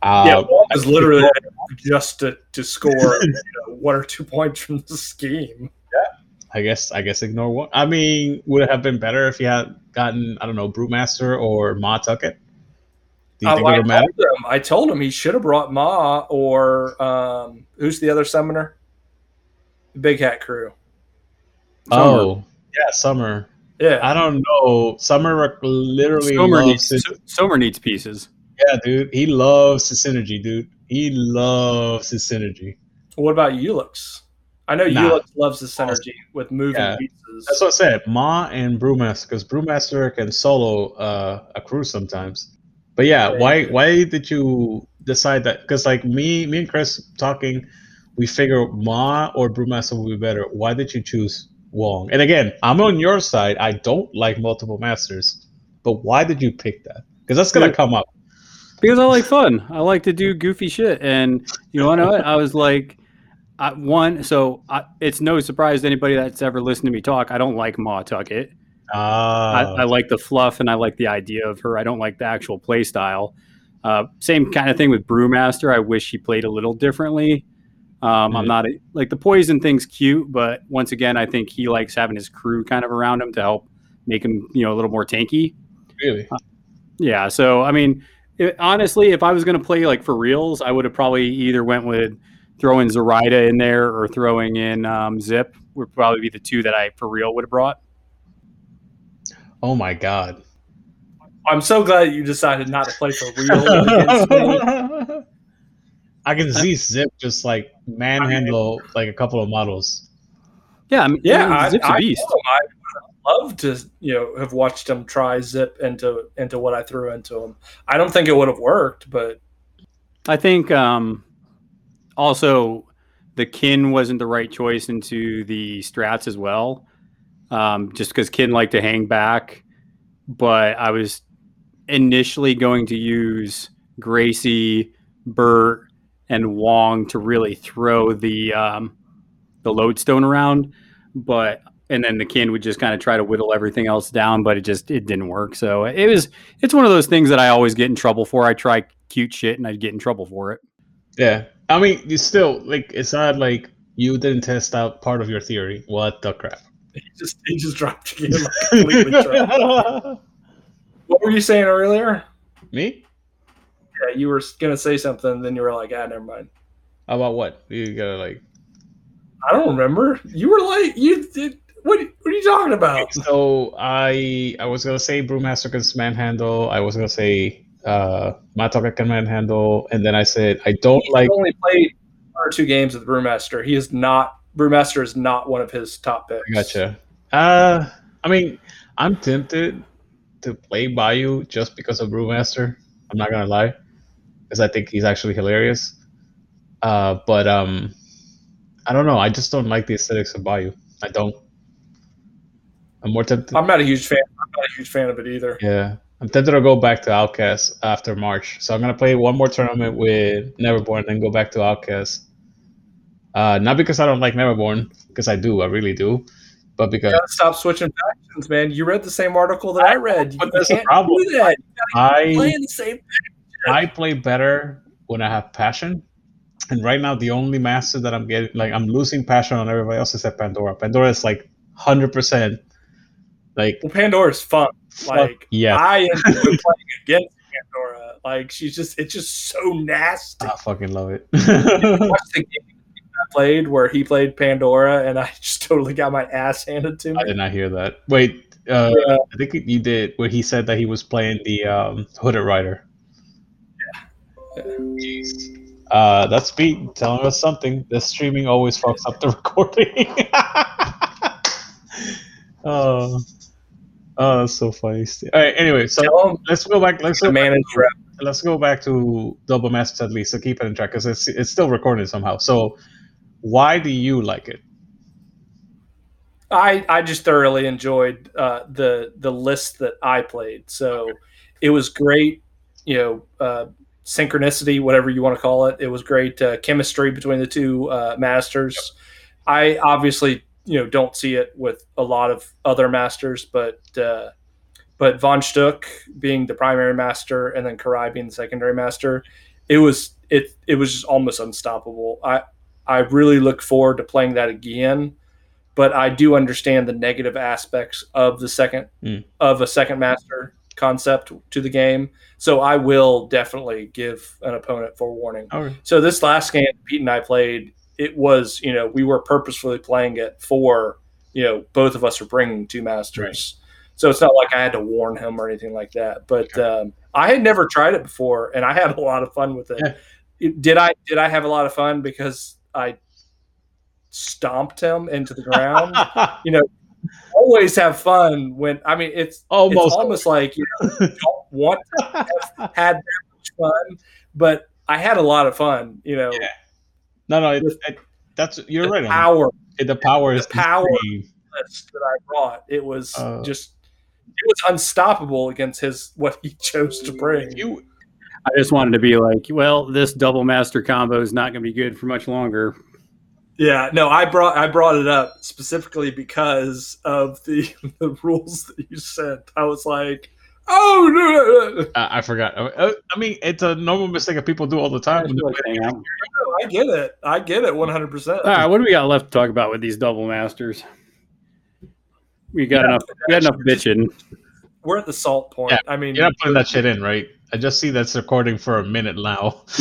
F: Uh,
G: Yeah, Wong was literally just to, to score <laughs> you know, one or two points from the scheme.
F: Yeah, I guess I guess ignore one. I mean, would it have been better if he had gotten I don't know Brewmaster or Ma Tuckett? Do you
G: Oh,
F: think
G: I,
F: it would matter?
G: told him, I told him he should have brought Ma or um, who's the other summoner? The Big Hat Crew.
F: Oh, yeah, Summer.
G: Yeah,
F: I don't know. Summer literally
D: Summer
F: loves
D: needs
F: his,
D: So- needs pieces.
F: yeah, dude. He loves his synergy, dude. He loves his synergy.
G: what about Ulix? I know
F: Nah.
G: Ulix loves the synergy with moving
F: Yeah.
G: pieces.
F: That's what I said. Ma and Brewmaster, because Brewmaster can solo uh, a crew sometimes. But yeah,
G: Yeah.
F: why why did you decide that? Because like me, me and Chris talking, we figure Ma or Brewmaster would be better. Why did you choose Wong? And again, I'm on your side. I don't like multiple masters, but why did you pick that? Because that's gonna come up.
D: because I like fun. I like to do goofy shit, and you know what? I was like, I, one. So I, it's no surprise to anybody that's ever listened to me talk. I don't like Ma Tuckett. I,
F: Ah,
D: I like the fluff and I like the idea of her. I don't like the actual play style. Uh, same kind of thing with Brewmaster. I wish he played a little differently. Um, I'm
F: Mhm.
D: not a, like the poison thing's cute, but once again, I think he likes having his crew kind of around him to help make him, you know, a little more tanky.
F: really?
D: Yeah. So I mean, it, honestly, if I was going to play like for reals, I would have probably either went with throwing Zoraida in there or throwing in um, Zipp. Would probably be the two that I for real would have brought.
F: Oh my god.
G: I'm so glad you decided not to play for real. <laughs> against me.
F: I can see <laughs> Zipp just like manhandle like a couple of models.
D: Yeah. I mean,
G: Yeah,
D: I
G: I,
D: Zipp's a
G: I,
D: beast.
G: told I love to, you know, have watched him try zip into into what I threw into him. I don't think it would have worked, but
D: I think um, also the kin wasn't the right choice into the strats as well, um, just because kin liked to hang back. But I was initially going to use Gracie, Burt, and Wong to really throw the um, the lodestone around. But and then the kin would just kind of try to whittle everything else down, but it just it didn't work. So it was it's one of those things that I always get in trouble for. I try cute shit and I get in trouble for it.
F: Yeah, I mean, you still like it's not like you didn't test out part of your theory. What the crap?
G: He just he just dropped you. Like completely dropped. <laughs> What were you saying earlier?
F: Me?
G: Yeah, you were gonna say something, then you were like, ah, never mind.
F: About what? You gotta like.
G: I don't remember. You were like, you did. What, what are you talking about?
F: So I I was gonna say Brewmaster can manhandle. I was gonna say uh Matoka can manhandle, and then I said I don't
G: He's
F: like.
G: only played one or two games with Brewmaster. He is not Brewmaster is not one of his top picks.
F: Gotcha. Uh, I mean, I'm tempted to play Bayou just because of Brewmaster. I'm not gonna lie, because I think he's actually hilarious. Uh, but um, I don't know. I just don't like the aesthetics of Bayou. I don't. I'm more tempted.
G: I'm not a huge fan. I'm not a huge fan of it either.
F: Yeah, I'm tempted to go back to Outcast after March. So I'm gonna play one more tournament with Neverborn, and then go back to Outcast. Uh, not because I don't like Neverborn, because I do, I really do, but because
G: You gotta stop switching factions, man. You read the same article that I read. You
F: But that's the problem.
G: do that.
F: I
G: Playing the same.
F: I play better when I have passion. And right now, the only master that I'm getting, like, I'm losing passion on everybody else is at Pandora. Pandora is like 100%. Like,
G: Well, Pandora's fun.
F: fuck
G: Like
F: yeah.
G: I am <laughs> playing against Pandora. Like she's just it's just so nasty.
F: I fucking love it. <laughs>
G: Watch the game I played where he played Pandora, and I <laughs> just totally got my ass handed to me.
F: I did not hear that. Wait, uh,
G: Yeah.
F: I think you did where he said that he was playing the um, Hooded Rider.
G: Yeah.
F: Jeez. Uh, that's Pete telling us something. The streaming always fucks up the <laughs> recording. oh, <laughs> oh, that's so funny. All right. Anyway, so
G: Tell
F: let's go back. Let's
G: to
F: go back
G: manage
F: to, let's go back to Double Masters at least to keep it in track because it's it's still recorded somehow. So, why do you like it?
G: I I just thoroughly enjoyed uh, the the list that I played. So it was great, you know, uh, synchronicity, whatever you want to call it. It was great uh, chemistry between the two uh, masters. I obviously you know don't see it with a lot of other masters, but uh, but Von Schtook being the primary master and then Kirai being the secondary master, it was it it was just almost unstoppable. I I really look forward to playing that again but I do understand the negative aspects of the second
F: Mm.
G: of a second master concept to the game. So I will definitely give an opponent forewarning.
F: Okay.
G: So this last game Pete and I played, it was you know we were purposefully playing it for you know both of us are bringing two masters. So it's not like I had to warn him or anything like that. But um, I had never tried it before, and I had a lot of fun with it.
F: Yeah.
G: Did I? Did I have a lot of fun because I stomped him into the ground? <laughs> always have fun when I mean it's
F: Almost.
G: it's almost like you know, you don't want to have <laughs> had that much fun, but I had a lot of fun. You know,
F: Yeah. no, no, it, it, that's you're
G: the
F: right.
G: power
F: It- The power is
G: the power. that I brought, it was
F: Uh.
G: just it was unstoppable against his what he chose to bring.
F: You
D: I just wanted to be like, well, this double master combo is not going to be good for much longer.
G: Yeah, no, I brought I brought it up specifically because of the <laughs> the rules that you sent. I was like, oh no, no, no.
F: I, I forgot. I, I mean, it's a normal mistake that people do all the time. when they play the
G: I get it. I get it 100%.
D: All right, what do we got left to talk about with these double masters? We got enough. We got enough bitching.
G: We're at the salt point.
F: Yeah,
G: I mean,
F: You're not putting that shit in, right? I just see that's recording for a minute now. <laughs> <laughs>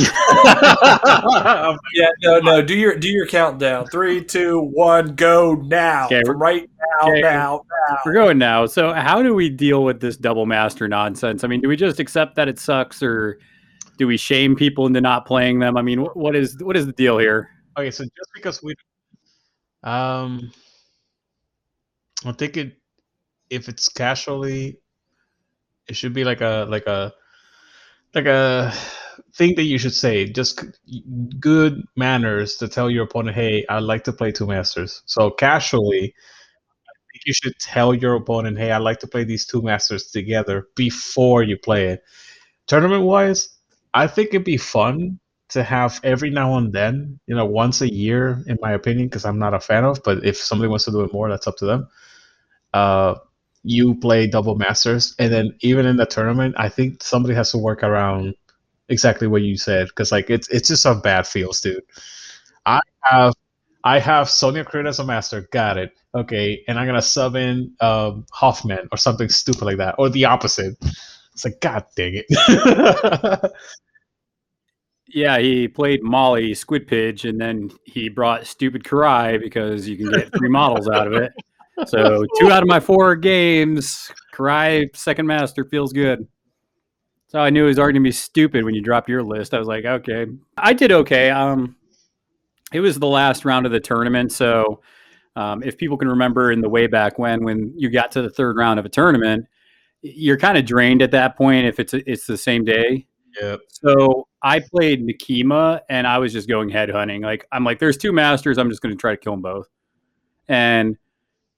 G: yeah, no, no. Do your do your countdown. Three, two, one, go now.
D: Okay,
G: right now,
D: okay.
G: now, now.
D: We're going now. So, how do we deal with this double master nonsense? I mean, do we just accept that it sucks, or do we shame people into not playing them? I mean, wh- what is what is the deal here?
F: okay, so just because we, um, I think it, if it's casually, it should be like a like a like a thing that you should say. Just good manners to tell your opponent, "Hey, I'd like to play two masters." So casually, you should tell your opponent, "Hey, I'd like to play these two masters together before you play it." Tournament wise, I think it'd be fun to have every now and then, you know, once a year, in my opinion, because I'm not a fan of. But if somebody wants to do it more, that's up to them. Uh, you play double masters, and then even in the tournament, I think somebody has to work around exactly what you said because like it's it's just a bad feels, dude. I have I have Sonnia Criid as a master, got it. Okay, and I'm gonna sub in um, Hoffman or something stupid like that, or the opposite. It's like, god dang it. <laughs>
D: Yeah, he played Molly Squidpiddge, and then he brought stupid Kirai because you can get three models out of it. <laughs> So <laughs> two out of my four games, Kirai second master feels good. So I knew it was already gonna be stupid when you dropped your list. I was like, okay, I did okay. Um, it was the last round of the tournament, so um, if people can remember in the way back when, when you got to the third round of a tournament, you're kind of drained at that point if it's it's the same day.
F: Yep.
D: So I played Nekima and I was just going head hunting. Like I'm like, there's two masters. I'm just going to try to kill them both, and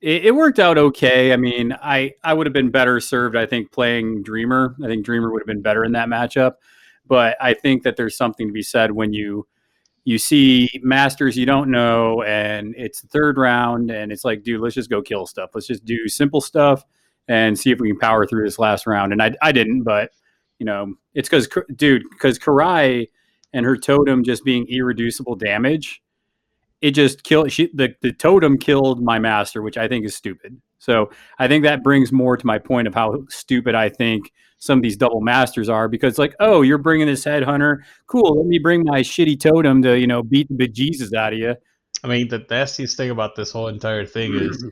D: it, it, worked out okay. I mean, I I would have been better served. I think playing Dreamer. I think Dreamer would have been better in that matchup. But I think that there's something to be said when you you see masters you don't know and it's the third round and it's like dude let's just go kill stuff let's just do simple stuff and see if we can power through this last round and i, I didn't but you know it's because dude because Kirai and her totem just being irreducible damage it just killed she, the, the totem killed my master which i think is stupid. So i think that brings more to my point of how stupid i think some of these double masters are because like oh you're bringing this headhunter. Cool let me bring my shitty totem to you know beat the bejesus out of you.
F: I mean the nastiest thing about this whole entire thing <clears throat> is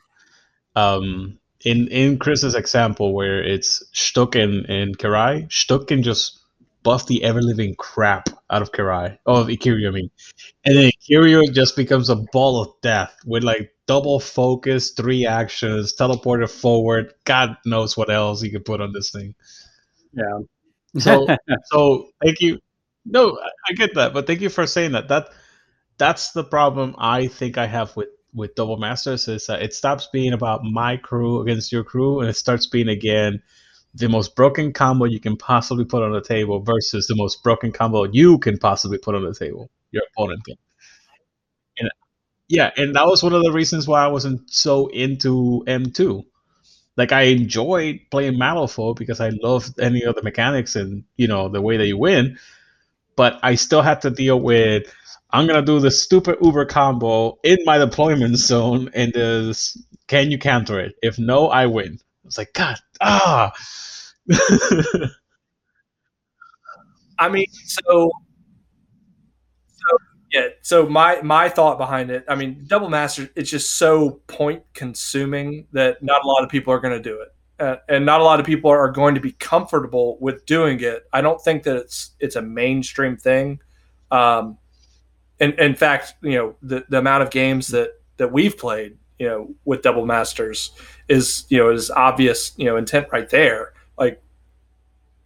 F: um in in chris's example where it's Schtook and, and Kirai, Schtook can just buff the ever living crap out of Kirai. Oh, of Ikiryo, I mean. And then Ikiryo just becomes a ball of death with like double focus, three actions, teleported forward, God knows what else you could put on this thing.
D: Yeah.
F: so <laughs> so thank you. No, I, I get that, but thank you for saying that. That that's the problem I think I have with with double masters is that it stops being about my crew against your crew and it starts being again the most broken combo you can possibly put on the table versus the most broken combo you can possibly put on the table your opponent can and yeah and that was one of the reasons why i wasn't so into m2 like I enjoyed playing Malifaux because I loved any of the mechanics and you know the way that you win, but I still had to deal with I'm gonna do the stupid Uber combo in my deployment <laughs> zone and this can you counter it? If no, I win. It's like God ah. <laughs>
G: I mean, so yeah. So my my thought behind it, I mean, double master, it's just so point consuming that not a lot of people are going to do it, uh, and not a lot of people are going to be comfortable with doing it. I don't think that it's it's a mainstream thing. Um, and in fact, you know, the the amount of games that that we've played, you know, with double masters is you know is obvious, you know, intent right there. Like,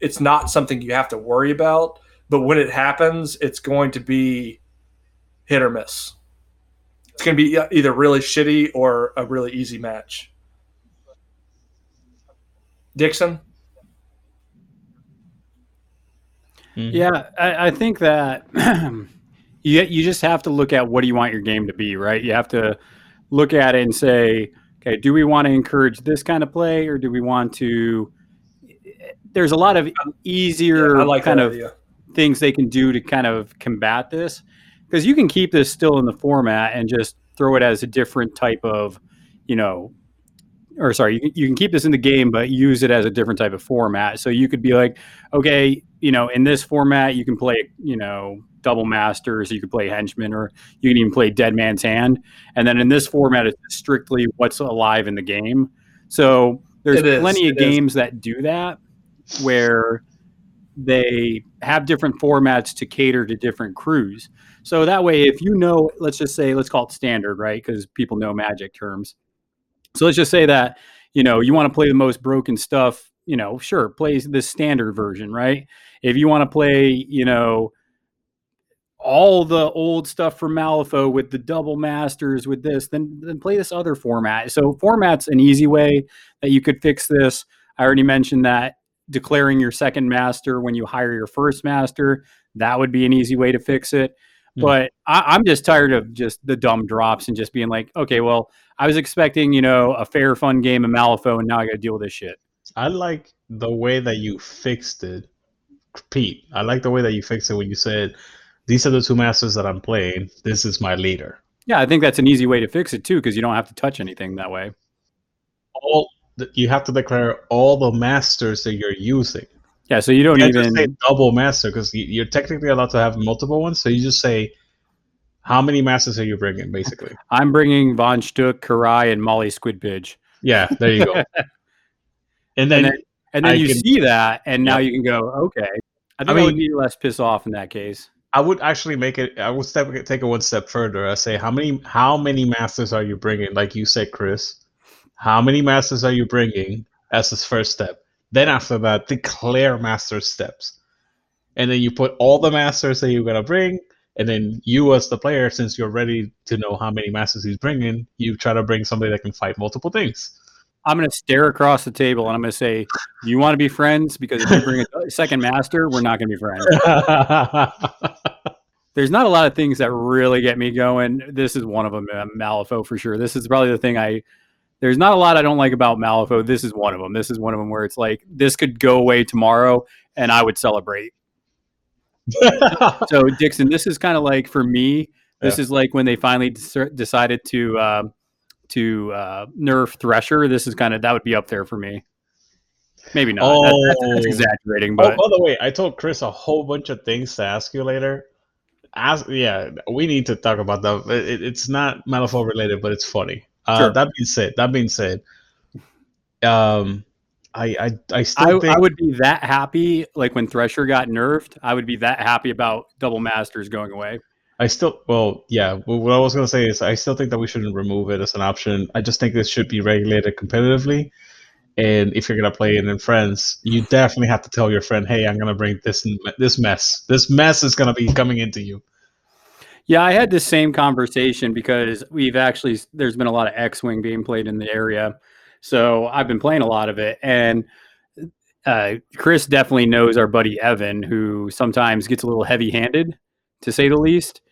G: it's not something you have to worry about, but when it happens, it's going to be hit or miss. It's going to be either really shitty or a really easy match. Dixon?
D: Mm-hmm. Yeah, I, I, think that <clears throat> you you just have to look at what do you want your game to be, right? You have to look at it and say, okay, do we want to encourage this kind of play, or do we want to? There's a lot of easier
G: yeah, like
D: kind of
G: idea.
D: things they can do to kind of combat this because you can keep this still in the format and just throw it as a different type of, you know, or sorry, you, you can keep this in the game, but use it as a different type of format. So you could be like, okay, you know, in this format, you can play, you know, double masters, you could play henchman, or you can even play dead man's hand. And then in this format, it's strictly what's alive in the game. So there's plenty of games is. that do that where they have different formats to cater to different crews. So that way, if you know, let's just say, let's call it standard, right? Because people know magic terms. So let's just say that, you know, you want to play the most broken stuff, you know, sure, play the standard version, right? If you want to play, you know, all the old stuff from Malifaux with the double masters with this, then then play this other format. So format's an easy way that you could fix this. I already mentioned that declaring your second master when you hire your first master. That would be an easy way to fix it.
F: Hmm.
D: But I, I'm just tired of just the dumb drops and just being like, okay, well, I was expecting, you know, a fair, fun game of Malifaux, and now I got to deal with this shit.
F: I like the way that you fixed it, Pete. I like the way that you fixed it when you said, "These are the two masters that I'm playing. This is my leader."
D: Yeah, I think that's an easy way to fix it too, because you don't have to touch anything that way.
F: All you have to declare all the masters that you're using.
D: Yeah, so you don't
F: You
D: even.
F: say double master because you're technically allowed to have multiple ones. So you just say, "How many masters are you bringing?" Basically. <laughs>
D: I'm bringing Von Schtook, Kirai, and Molly Squidpiddge.
F: Yeah, there you go. <laughs> and then,
D: And then, and then you
F: can-
D: see that, and now
F: Yeah.
D: you can go, okay. I think I,
F: mean-
D: would be less pissed off in that case.
F: I would actually make it. I would step take it one step further. I say, how many how many masters are you bringing? Like you said, Chris, how many masters are you bringing as this first step? Then after that, declare master steps, and then you put all the masters that you're gonna bring, and then you as the player, since you're ready to know how many masters he's bringing, you try to bring somebody that can fight multiple things.
D: I'm going to stare across the table and I'm going to say, Do you want to be friends? Because if you bring a <laughs> second master, we're not going to be friends. <laughs> There's not a lot of things that really get me going. This is one of them, uh, Malifaux for sure. This is probably the thing I. There's not a lot I don't like about Malifaux. This is one of them. This is one of them where it's like this could go away tomorrow, and I would celebrate. <laughs> So Dixon, this is kind of like for me. This is like when they finally des- decided to uh, to uh, nerf Thresher. This is kind of that would be up there for me. Maybe not. That- that's, that's
F: Oh.
D: exaggerating,
F: Oh,
D: but
F: by the way, I told Chris a whole bunch of things to ask you later. Ask, yeah, we need to talk about that. It, it- it's not Malifaux related, but it's funny. Uh,
D: Sure.
F: That being said, that being said, um, I I I
D: I,
F: still think
D: I would be that happy. Like when Thresher got nerfed, I would be that happy about Double Masters going away.
F: I still well yeah. What I was gonna say is I still think that we shouldn't remove it as an option. I just think this should be regulated competitively. And if you're gonna play it in friends, you definitely have to tell your friend, "Hey, I'm gonna bring this this mess. This mess is gonna be coming into you."
D: Yeah, I had the same conversation because we've actually there's been a lot of X-wing being played in the area, so I've been playing a lot of it. And uh, Chris definitely knows our buddy Evan, who sometimes gets a little heavy-handed, to say the least.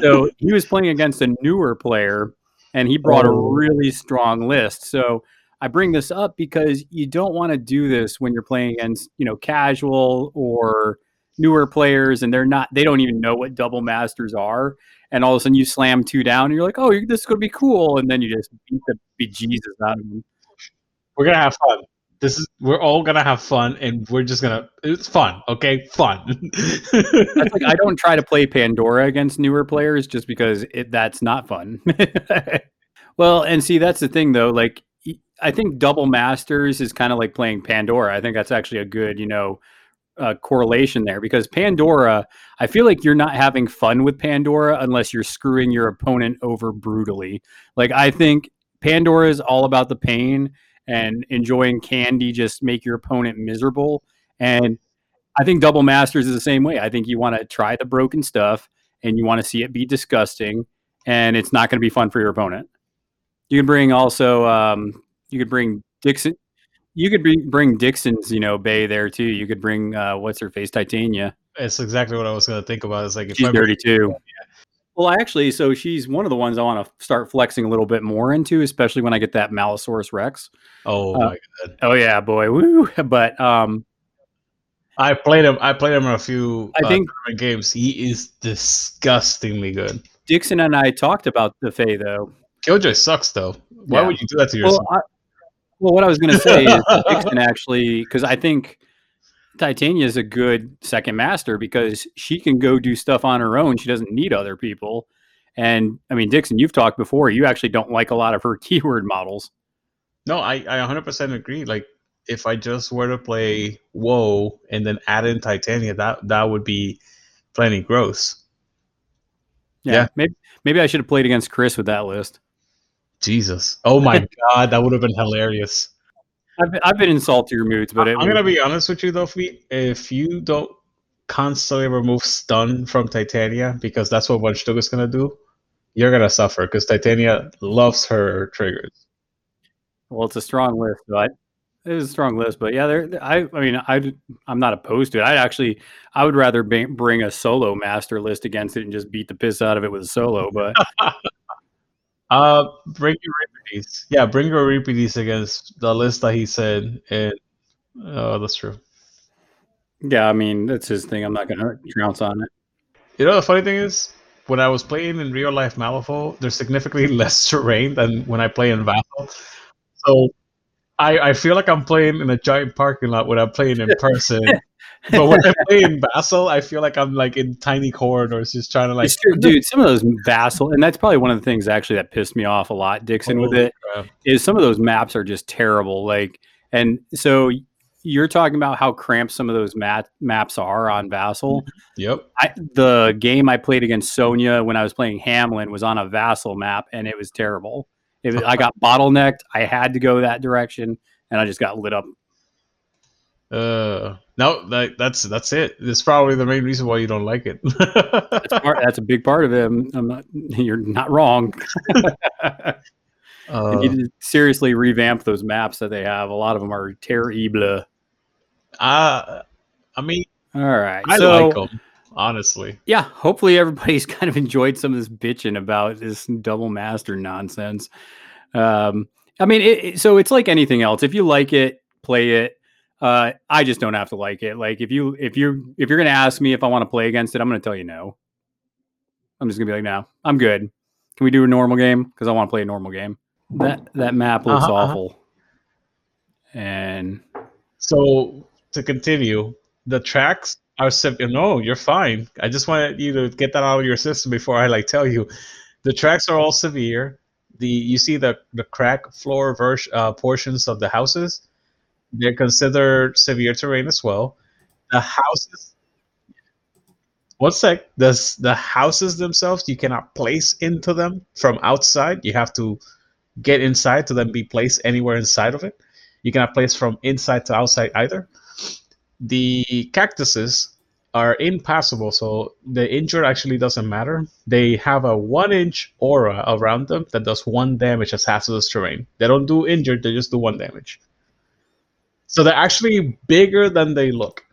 D: So he was playing against a newer player, and he brought a
F: Oh.
D: really strong list. So I bring this up because you don't want to do this when you're playing against you know casual or newer players and they're not they don't even know what double masters are and all of a sudden you slam two down and you're like oh this is going to be cool and then you just beat the bejesus out of them
F: We're gonna have fun. This is we're all gonna have fun, and we're just gonna. It's fun, okay? Fun.
D: that's like i <laughs> don't try to play pandora against newer players just because it, that's not fun <laughs> well and see that's the thing though like I think double masters is kind of like playing pandora i think that's actually a good you know uh, correlation there because pandora i feel like you're not having fun with pandora unless you're screwing your opponent over brutally like i think pandora is all about the pain and enjoying candy just make your opponent miserable and I think Double Masters is the same way. I think you want to try the broken stuff and you want to see it be disgusting, and it's not going to be fun for your opponent. You can bring also, um, you could bring Dixon. You could bring, bring Dixon's, you know, Bay there too. You could bring uh, what's her face, Titania.
F: it's exactly what I was gonna think about. It's like if
D: She's
F: I
D: dirty too. Well, actually, so she's one of the ones I want to start flexing a little bit more into, especially when I get that Malisaurus Rex.
F: Oh
D: Uh,
F: my god!
D: Oh yeah, boy, woo! <laughs> But um,
F: I played him. I played him in a few.
D: I
F: uh,
D: think-
F: games. He is disgustingly good.
D: Dixon and I talked about the Fae though.
F: Killjoy sucks though. Why
D: Yeah.
F: would you do that to yourself?
D: Well, I, well, what I was going to say is <laughs> Dixon actually, because I think Titania is a good second master because she can go do stuff on her own. She doesn't need other people. And I mean, Dixon, you've talked before. You actually don't like a lot of her <laughs> keyword models.
F: No, I, I 100% agree. Like, if I just were to play WoW and then add in Titania, that that would be plenty gross.
D: Yeah,
F: Yeah.
D: maybe maybe I should have played against Chris with that list.
F: Jesus. Oh my <laughs> god, that would have been hilarious.
D: I've, I've been in saltier moods, but it,
F: I'm gonna be honest with you though. If you don't constantly remove stun from Titania, because that's what Von Schtook is gonna do, you're gonna suffer because Titania loves her triggers.
D: well, it's a strong list, but it is a strong list, but yeah, there. I, I mean, I, I'm not opposed to it. I actually, I would rather bring a solo master list against it and just beat the piss out of it with a solo. But <laughs>
F: Uh, bring your repeats. Yeah, bring your repeats against the list that he said, and oh, that's true.
D: yeah, I mean, that's his thing. I'm not gonna trounce on it.
F: You know, the funny thing is, when I was playing in real life Malifaux, there's significantly <laughs> less terrain than when I play in Vassal. So I, I feel like I'm playing in a giant parking lot when I'm playing in person. <laughs> <laughs> but when I play in <laughs> Vassal, I feel like I'm like in tiny corridors, just trying to like.
D: True, <laughs> dude. Some of those vassal, and that's probably one of the things actually that pissed me off a lot, Dixon, with
F: Holy
D: it
F: crap.
D: is some of those maps are just terrible. Like, and so you're talking about how cramped some of those mat maps are on Vassal. Mm-hmm.
F: Yep.
D: I, the game I played against Sonnia when I was playing Hamelin was on a Vassal map, and it was terrible. It, was- I got bottlenecked. I had to go that direction, and I just got lit up.
F: Uh, no, that, that's that's it. That's probably the main reason why you don't like it. <laughs>
D: That's, part, that's a big part of it. I'm, I'm not, <laughs> you're not wrong. <laughs>
F: Uh,
D: you need to seriously revamp those maps that they have. A lot of them are terrible.
F: I, I mean,
D: All right,
F: I
D: so
F: like them honestly.
D: yeah, hopefully everybody's kind of enjoyed some of this bitching about this double master nonsense. Um, I mean, it, it- so it's like anything else. If you like it, play it. Uh, I just don't have to like it. Like if you if you if you're gonna ask me if I want to play against it, I'm gonna tell you no. I'm just gonna be like, no, I'm good. Can we do a normal game? Because I want to play a normal game. That that map looks
F: Uh-huh, uh-huh.
D: awful. And
F: So to continue, the tracks are simple. No, you're fine. I just wanted you to get that out of your system before I like tell you. The tracks are all severe. The you see the the crack floor vers- uh, portions of the houses. They're considered severe terrain as well. The houses. One sec. The the houses themselves you cannot place into them from outside. You have to get inside to then be placed anywhere inside of it. You cannot place from inside to outside either. The cactuses are impassable, so the injured actually doesn't matter. They have a one inch aura around them that does one damage as hazardous terrain. They don't do injured, they just do one damage. So they're actually bigger than they look.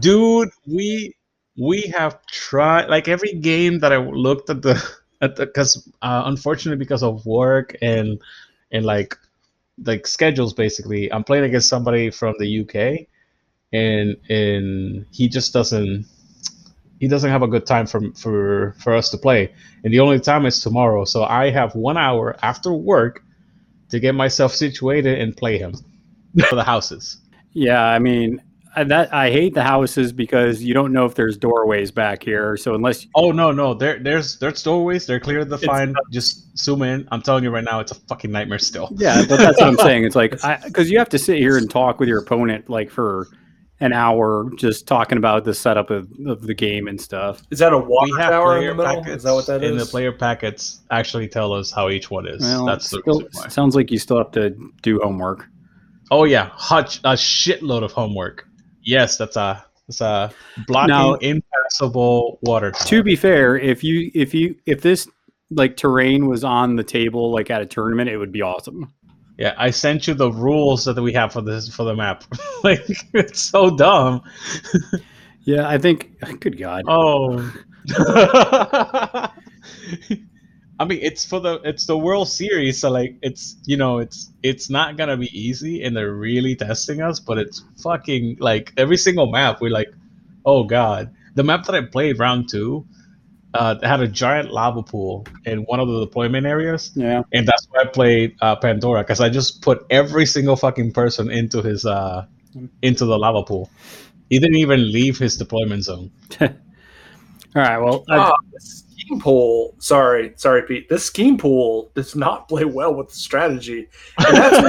F: Dude, we we have tried like every game that I looked at the <laughs> at the because uh, unfortunately because of work and and like like schedules basically i'm playing against somebody from the uk and and he just doesn't he doesn't have a good time for for for us to play. And the only time is tomorrow. So i have one hour after work to get myself situated and play him for the houses
D: Yeah, I mean I- that I hate the houses because you don't know if there's doorways back here. So unless
F: oh no no there there's there's doorways they're clear to define just zoom in i'm telling you right now it's a fucking nightmare still
D: yeah, but that's what I'm <laughs> saying. It's like because you have to sit here and talk with your opponent like for an hour, just talking about the setup of, of the game and stuff.
G: Is that a water
F: we
G: tower in the middle?
F: packets,
G: Is that what that is?
F: and the player packets actually tell us how each one is.
D: Well,
F: That's the
D: still, sounds like you still have to do homework.
F: Oh yeah, hot, a shitload of homework. Yes, that's a that's a blocking
D: Now-
F: impassable water. Tower.
D: To be fair, if you if you if this like terrain was on the table like at a tournament, it would be awesome.
F: yeah, I sent you the rules that we have for this for the map. <laughs> like it's so dumb. <laughs>
D: Yeah, I think. Good God.
F: Oh. <laughs> I mean, it's for the it's the World Series, so like it's you know it's it's not gonna be easy, and they're really testing us. But it's fucking like every single map we're like, oh god. The map that I played round two, uh, had a giant lava pool in one of the deployment areas,
D: Yeah.
F: and that's why I played uh, Pandora because I just put every single fucking person into his uh into the lava pool. He didn't even leave his deployment zone. <laughs>
D: All right. Well, I-
G: Ah, the scheme pool. Sorry, sorry, Pete. This scheme pool does not play well with the strategy. And that's,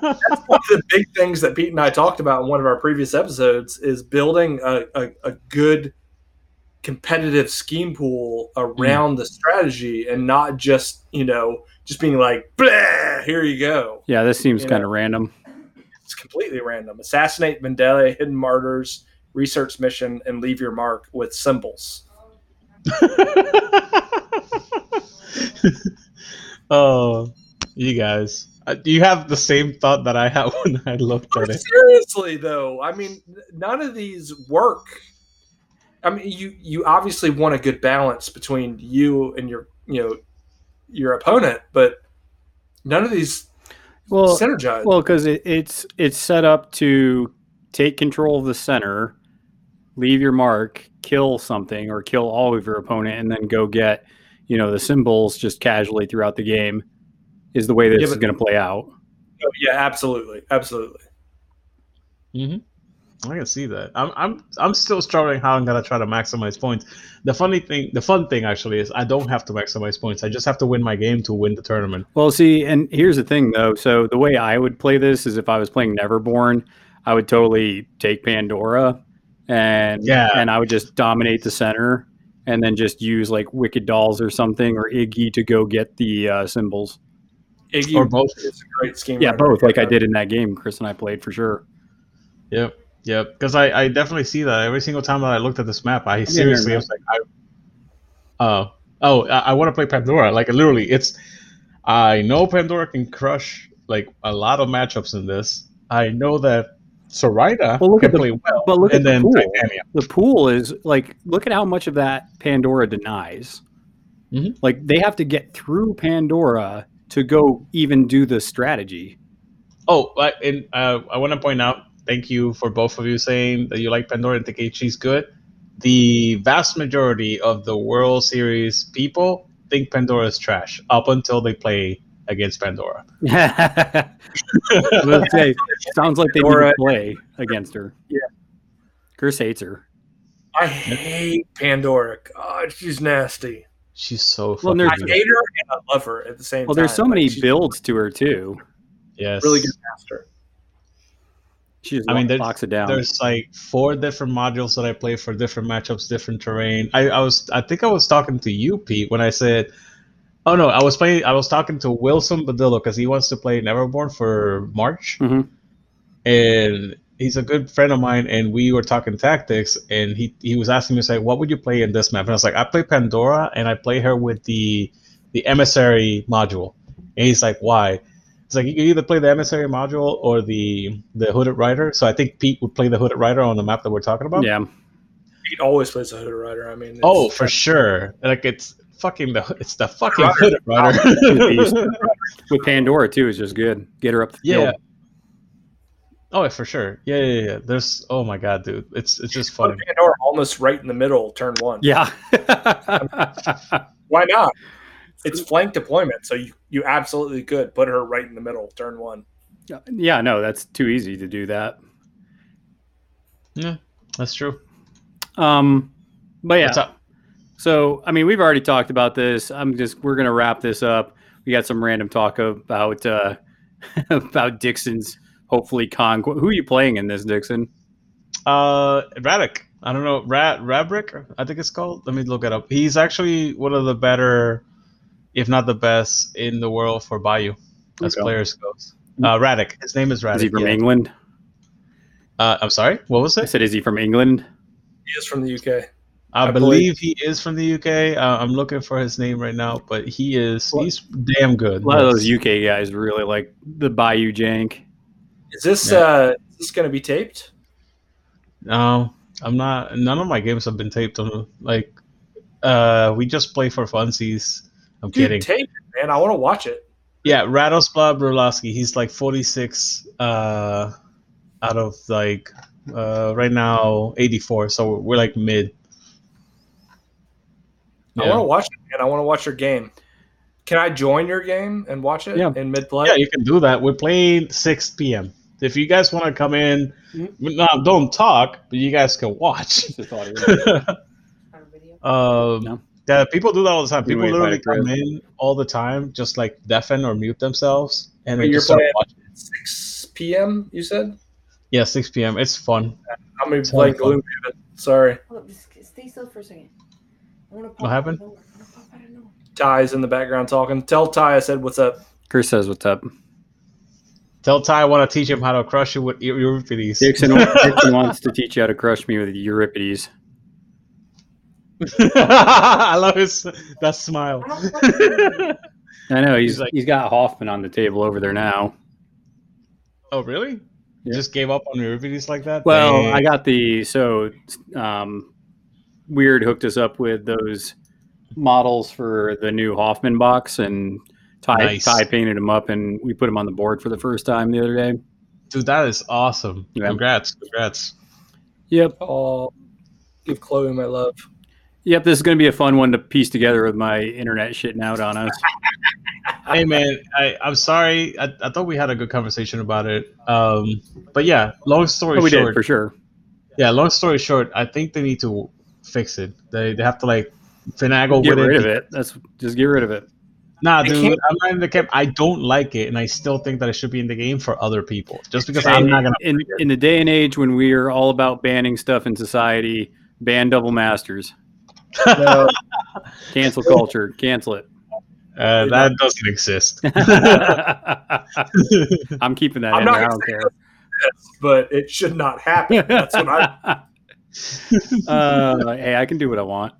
G: that's one of the big things that Pete and I talked about in one of our previous episodes is building a, a, a good competitive scheme pool around the strategy and not just, you know, just being like, Blah, here you go.
D: yeah, this seems kind of random.
G: It's completely random. Assassinate Mandela, hidden martyrs, research mission, and leave your mark with symbols. <laughs>
F: oh, you guys. Uh, do you have the same thought that I had <laughs> when I looked at it?
G: Seriously, though, I mean, none of these work. I mean, you you obviously want a good balance between you and your you know your opponent, but none of these
D: Well,
G: synergize.
D: well, because it, it's it's set up to take control of the center, leave your mark, kill something, or kill all of your opponent, and then go get you know the symbols just casually throughout the game. Is the way this
G: Yeah,
D: is going to play out.
G: Oh, yeah, absolutely, absolutely.
F: hmm I can see that. I'm I'm I'm still struggling how I'm gonna try to maximize points. The funny thing, the fun thing actually is I don't have to maximize points. I just have to win my game to win the tournament.
D: Well, see, and here's the thing though. So the way I would play this is if I was playing Neverborn, I would totally take Pandora and
F: Yeah.
D: and I would just dominate the center and then just use like Wicked Dolls or something or Iggy to go get the uh, symbols.
G: Iggy
F: Or both.
G: is a great scheme.
D: Yeah,
G: writer.
D: both like I did in that game Chris and I played for sure.
F: Yep. Yep. Because I, I definitely see that every single time that I looked at this map, I seriously
D: no.
F: was like, I, uh, oh, I, I want to play Pandora. Like literally, it's. I know Pandora can crush like a lot of matchups in this. I know that Zoraida
D: Well, look at the-
F: well,
D: but look at
F: and
D: the
F: then
D: pool.
F: Titania.
D: The pool is like look at how much of that Pandora denies.
F: Mhm.
D: Like they have to get through Pandora to go even do the strategy.
F: Oh, I- and uh, I want to point out, thank you for both of you saying that you like Pandora and think she's good. The vast majority of the World Series people think Pandora is trash up until they play against Pandora. <laughs>
D: Let's say, sounds like they need
G: Pandora-
D: to play against her.
G: Yeah.
D: Chris hates her.
G: I hate Pandora. God, she's nasty.
F: She's so
D: Well, there's-
G: I
F: good.
G: hate her and I love her at the same
D: Well,
G: time.
D: there's so
G: Like,
D: many
G: she's
D: builds to her too.
F: Yes.
G: really good master.
D: She just
F: I mean, there's,
D: locks it down.
F: there's like four different modules that I play for different matchups, different terrain. I, I was, I think I was talking to you, Pete, when I said, oh no, I was playing, I was talking to Wilson Badillo because he wants to play Neverborn for March,
D: Mhm.
F: and he's a good friend of mine, and we were talking tactics, and he he was asking me, say, what would you play in this map? And I was like, I play Pandora, and I play her with the the emissary module, and he's like, why? It's like you can either play the emissary module or the the hooded rider. So I think Pete would play the hooded rider on the map that we're talking about.
D: yeah.
G: Pete always plays the hooded rider. I mean, it's-
F: Oh, for sure. Like it's fucking the it's the fucking
G: Rider.
F: hooded <laughs> <laughs>
D: With Pandora too is just good. Get her up the
F: yeah.
D: field.
F: Oh, for sure. Yeah, yeah, yeah. There's oh my god, dude. It's it's just
G: Put
F: funny.
G: Pandora almost right in the middle, turn one.
D: Yeah. <laughs>
G: Why not? It's flank deployment, so you, you absolutely could put her right in the middle, turn one.
D: yeah, no, that's too easy to do that.
F: Yeah, that's true.
D: Um but yeah.
F: What's up?
D: So, I mean, we've already talked about this. I'm just we're gonna wrap this up. We got some random talk about uh, <laughs> about Dixon's hopefully conquest. Who are you playing in this, Dixon?
F: Uh, Radek. I don't know. Rad Rabrick. I think it's called. Let me look it up. He's actually one of the better, if not the best, in the world for Bayou as
D: Okay.
F: players goes. Uh, Radek. His name is Radek.
D: Is he from
F: yeah.
D: England?
F: Uh, I'm sorry. What was
D: I said, is he from England?
G: He is from the UK.
F: I,
G: I
F: believe he is from the UK. Uh, I'm looking for his name right now, but he is.
D: Well,
F: He's damn good.
D: A lot of those UK guys really like the Bayou jank.
G: Is this
F: Yeah.
G: uh is this gonna be taped?
F: No, I'm not. None of my games have been taped on. Like, uh, we just play for funsies. I'm
G: Dude,
F: kidding.
G: tape it, man. I want to watch it.
F: Yeah, Radosplav Brulowski. He's like 46 uh, out of like uh, right now 84. So we're like mid.
G: I want to watch it, man. I want to watch your game. Can I join your game and watch it
D: Yeah.
G: in mid play?
F: Yeah, you can do that. We're playing 6 p.m. If you guys want to come in, no, don't talk, but you guys can watch. <laughs> um,
D: No.
F: Yeah, people do that all the time. People literally
D: by the
F: come in all the time, just like deafen or mute themselves, and
G: But
F: they
G: you're
F: just start
G: playing-
F: watching.
G: 6 p.m. You said
F: Yeah, 6 p.m. It's fun.
G: I'm gonna
F: It's
G: play
F: a lot of fun.
G: Gloomhaven. Sorry,
H: Hold up, stay still for a second. I want to pop
F: What happened?
H: out of nowhere. I wanna pop out of nowhere.
G: Ty's in the background talking. Tell Ty I said what's up.
D: Chris says, "What's up?"
F: Tell Ty I want to teach him how to crush you with Euripides.
D: Dixon, <laughs> Dixon wants to teach you how to crush me with Euripides. <laughs>
F: I love his that smile. <laughs>
H: I know.
D: He's
F: He's like-
D: he's got Hoffman on the table over there now.
F: Oh, really? You
D: Yeah.
F: just gave up on Euripides like that?
D: Well,
F: Dang.
D: I got the so um, Wyrd hooked us up with those models for the new Hoffman box, and Ty
F: Nice.
D: Ty painted them up, and we put them on the board for the first time the other day.
F: dude, that is awesome.
D: Yeah.
F: Congrats, congrats.
D: Yep,
G: Oh, give Chloe my love.
D: yep. This is going to be a fun one to piece together with my internet shitting out on us. <laughs>
F: hey man, I, I'm sorry. I, I thought we had a good conversation about it. Um, but yeah, long story
D: But we
F: short,
D: did for sure.
F: yeah, long story short, I think they need to fix it. They they have to like finagle
D: Get
F: with
D: rid
F: it.
D: of it. That's just get rid of it.
F: Nah, dude, I'm not in the camp. I don't like it, and I still think that it should be in the game for other people. Just because I'm not gonna.
D: in in the day and age when we are all about banning stuff in society, ban double masters,
G: No, <laughs>
D: cancel culture, cancel it.
F: Uh, that doesn't exist. <laughs> <laughs>
D: I'm keeping that
G: I'm
D: in
G: not
D: there. I don't care.
G: this, but it should not happen. That's what I.
D: uh, hey, I can do what I want.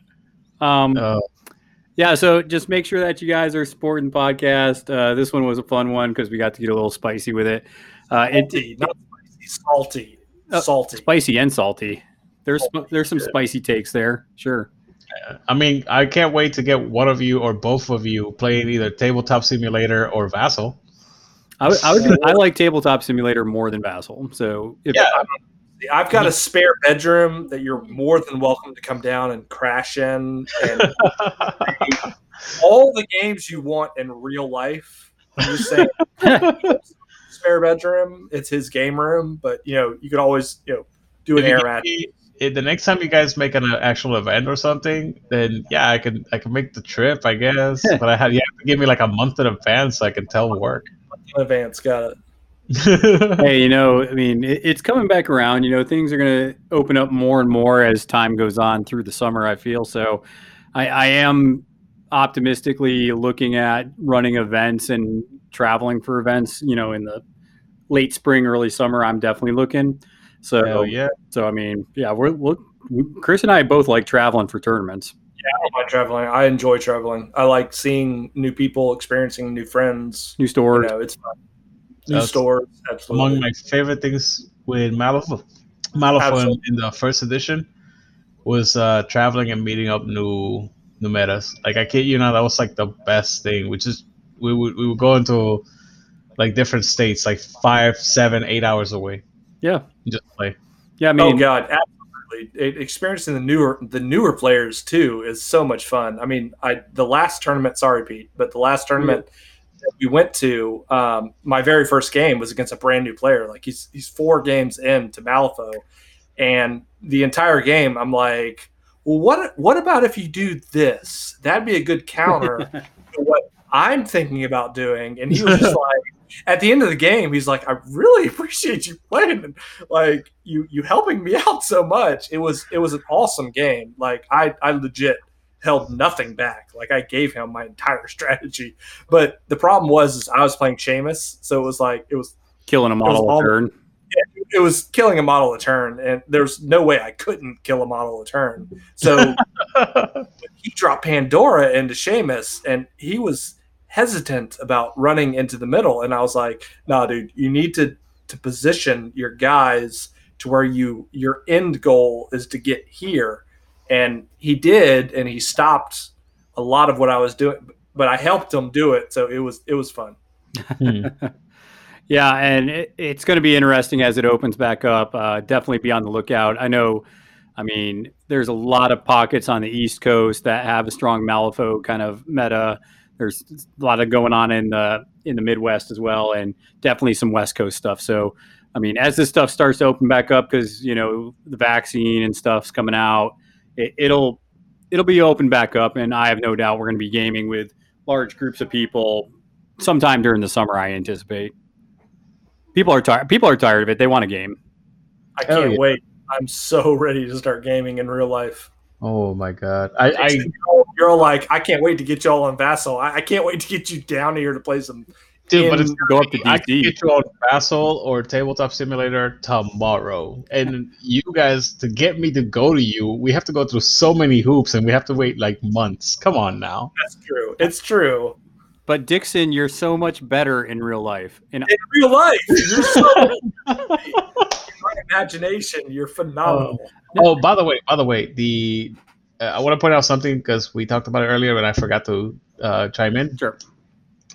D: Um,
F: Uh,
D: yeah, so just make sure that you guys are supporting the podcast. Uh, this one was a fun one because we got to get a little spicy with it. Uh, it,
G: Salty, not spicy, salty,
D: Uh,
G: salty.
D: spicy and salty. There's there's some spicy takes there, sure.
F: I mean, I can't wait to get one of you or both of you playing either Tabletop Simulator or Vassal.
D: I, would- I would I like tabletop simulator more than Vassal. So if,
F: Yeah.
G: I've got a spare bedroom that you're more than welcome to come down and crash in, and <laughs> all the games you want in real life. I'm just saying, <laughs> spare bedroom. It's his game room, but you know you could always you know do an
F: If
G: air match.
F: me- the next time you guys make an uh, actual event or something, then yeah, I can I can make the trip, I guess. <laughs> but I had you have to give me like a month in advance so I can tell work.
G: in advance. Got it. <laughs>
D: hey, you know, I mean, it, it's coming back around. You know, things are going to open up more and more as time goes on through the summer. I feel so. I, I am optimistically looking at running events and traveling for events. You know, in the late spring, early summer, I'm definitely looking. So
F: Hell yeah.
D: So I mean, yeah, we're look. Chris and I both like traveling for tournaments.
G: Yeah, I don't mind traveling. I enjoy traveling. I like seeing new people, experiencing new friends.
D: New
G: You
D: stores.
G: know, it's fun. New
F: That's
G: stores, absolutely.
F: Among my favorite things with Malifaux, Malifaux in, in the first edition was uh, traveling and meeting up new new metas. Like I kid you not, that was like the best thing. Which is we would we would go into like different states, like five, seven, eight hours away.
D: Yeah.
F: Just play.
D: Yeah, I
G: oh god, absolutely. It, experiencing the newer the newer players too is so much fun. I mean, I the last tournament, sorry Pete, but the last tournament that we went to, um, my very first game was against a brand new player. Like he's he's four games in to Malifaux, and the entire game, I'm like, well, what what about if you do this? That'd be a good counter <laughs> to what I'm thinking about doing. And he was just <laughs> like, at the end of the game, he's like, I really <laughs> appreciate you playing, and like you you helping me out so much. It was it was an awesome game. Like I I legit held nothing back. Like I gave him my entire <laughs> strategy. But the problem was is I was playing Seamus, so it was like it was
D: killing a model
G: all-
D: a turn.
G: it was killing a model a turn, and there's no way I couldn't kill a model a turn. So <laughs> he dropped Pandora into Seamus, and he was hesitant about running into the middle. And I was like, "No, dude, you need to to position your guys to where you your end goal is to get here." And he did, and he stopped a lot of what I was doing, but I helped him do it, so it was it was fun. <laughs>
D: Yeah, and it, it's going to be interesting as it opens back up. Uh, definitely be on the lookout. I know, I mean, there's a lot of pockets on the East Coast that have a strong Malifaux kind of meta. There's a lot of going on in the in the Midwest as well, and definitely some West Coast stuff. So, I mean, as this stuff starts to open back up, because you know the vaccine and stuff's coming out, it, it'll it'll be open back up, and I have no doubt we're going to be gaming with large groups of people sometime during the summer. I anticipate. People are tired. People are tired of it. They want a game.
G: I
F: Hell
G: can't
F: yeah.
G: wait. I'm so <laughs> ready to start gaming in real life.
F: oh my god. I, I
G: You're all- like, I can't wait to get y'all on Vassal. I, I can't wait to get you down here to play some.
F: Dude, but
G: in-
F: it's
D: Go up to
F: I can
D: DC.
F: get you on Vassal or Tabletop Simulator tomorrow. And you guys, to get me to go to you, we have to go through so many hoops and we have to wait like months. Come on now.
G: That's true. It's true.
D: but Dixon, you're so much better in real life. And
G: In real life, you're so in my imagination, you're phenomenal.
F: Oh, by the way, by the way, the uh, I want to point out something because we talked about it earlier, but I forgot to uh, chime in.
D: Sure.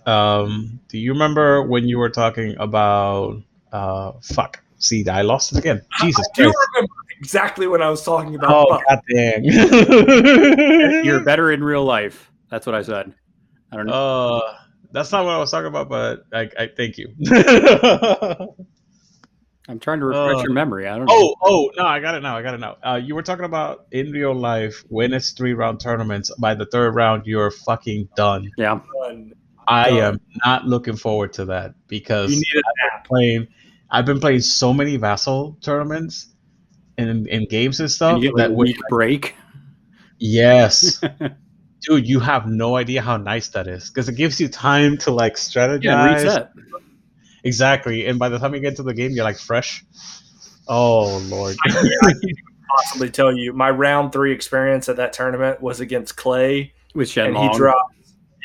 F: Um, do you remember when you were talking about uh, fuck? See, I lost it again. Jesus
G: I do
F: Christ!
G: remember exactly what I was talking about.
F: Oh
G: Fuck.
F: god dang! <laughs>
D: you're better in real life. That's what I said. I don't know.
F: Uh, that's not what I was talking about, but I, I thank you. <laughs>
D: I'm trying to refresh
F: uh,
D: your memory. I don't know.
F: oh, oh, no, I got it now. I got it now. Uh, you were talking about in real life when it's three round tournaments. By the third round, you're fucking done.
D: yeah.
G: Done.
F: I am not looking forward to that because
G: You need a nap.
F: playing. I've been playing so many vassal tournaments and in games and stuff
D: And you get
F: that
D: a
F: when-
D: week break.
F: yes, <laughs> dude, you have no idea how nice that is because it gives you time to like strategize.
D: Yeah, reset.
F: Exactly, and by the time you get to the game, you're like fresh. Oh lord.
G: I can't, I can't possibly tell you. My round three experience at that tournament was against Clay,
D: With Shen
G: and
D: Long.
G: he dropped.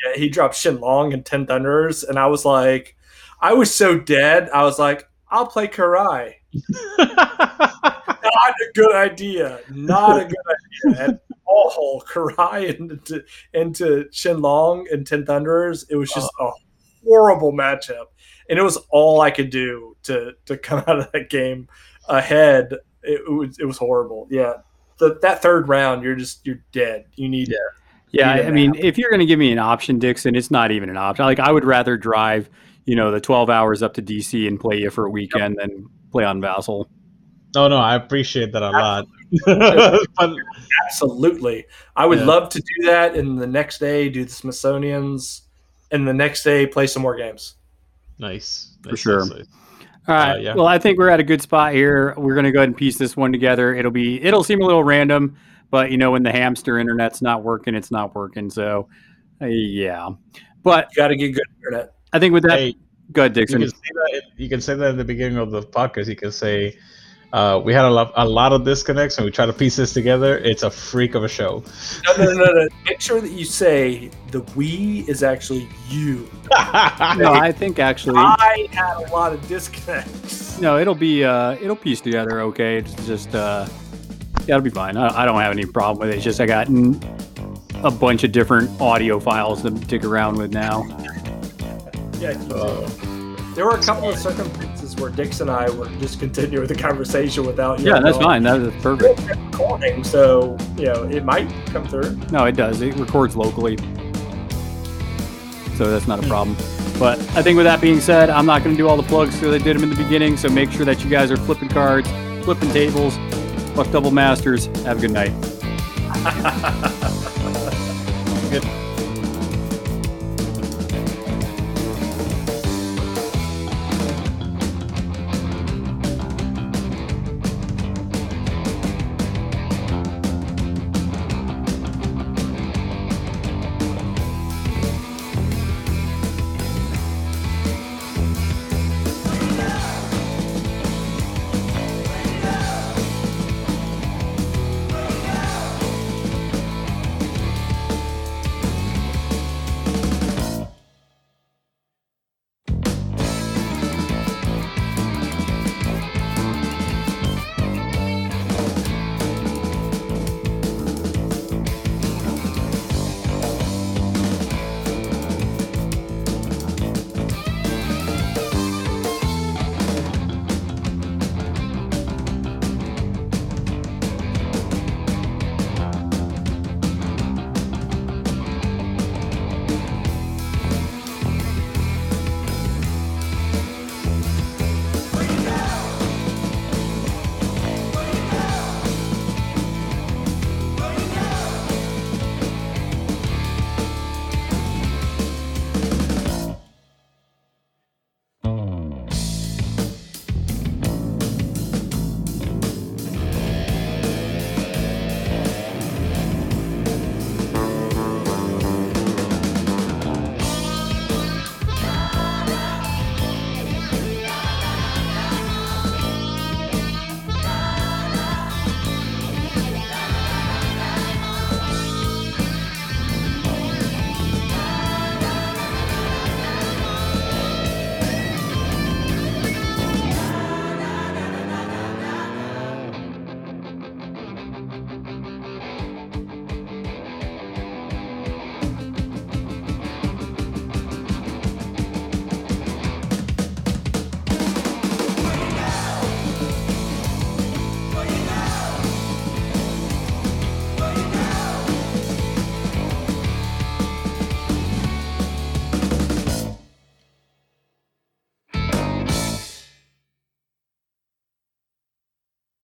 G: Yeah, he dropped Shenlong and Ten Thunders, and I was like, I was so dead. I was like, I'll play Kirai. <laughs> Not a good idea. Not a good idea at all. Kirai into into Shenlong and Ten Thunders. It was just a horrible matchup, and it was all I could do to to come <laughs> out of that game ahead. It, it was it was horrible. Yeah, the, that third round, you're just you're dead. You need
D: Yeah,
G: Yeah,
D: I mean, if you're going to give me an option, Dixon, it's not even an option. Like, I would rather drive, you know, the 12 hours up to DC and play you for a weekend than play on Vassal.
F: no, no, I appreciate that a lot. <laughs> but
G: Absolutely. I would
F: Yeah.
G: love to do that and the next day do the Smithsonian's and the next day play some more games.
F: nice,
D: For
F: nice,
D: sure.
F: nice, nice.
D: All right.
F: Uh, yeah.
D: Well, I think we're at a good spot here. We're going to go ahead and piece this one together. It'll be, it'll seem a little random, but you know, when the hamster internet's not working, it's not working. So, uh, yeah. But
G: You got to get good internet.
D: I think with that,
F: Hey,
D: go ahead,
F: you
D: Dixon.
F: can say that. You can say that in the beginning of the podcast. You can say, uh, "We had a lot, a lot of disconnects, and we try to piece this together. It's a freak of a show."
G: No, no, no, no. Make sure that you say the we is actually you. <laughs>
D: no, I think actually,
G: I had a lot of disconnects.
D: no, it'll be, uh, it'll piece together okay. It's just, uh, yeah, it'll be fine. I, I don't have any problem with it. It's just I got a bunch of different audio files to dig around with now.
G: Yeah. Uh, there were a couple of circumstances where Dix and I were just continuing the conversation without you.
D: Yeah,
G: know,
D: that's fine. That's perfect.
G: Recording, so you know it might come through.
D: No, it does. It records locally. So that's not a hmm. problem. But I think with that being said, I'm not going to do all the plugs because I did them in the beginning. So make sure that you guys are flipping cards, flipping tables, Fuck double masters. Have a good night. good. <laughs>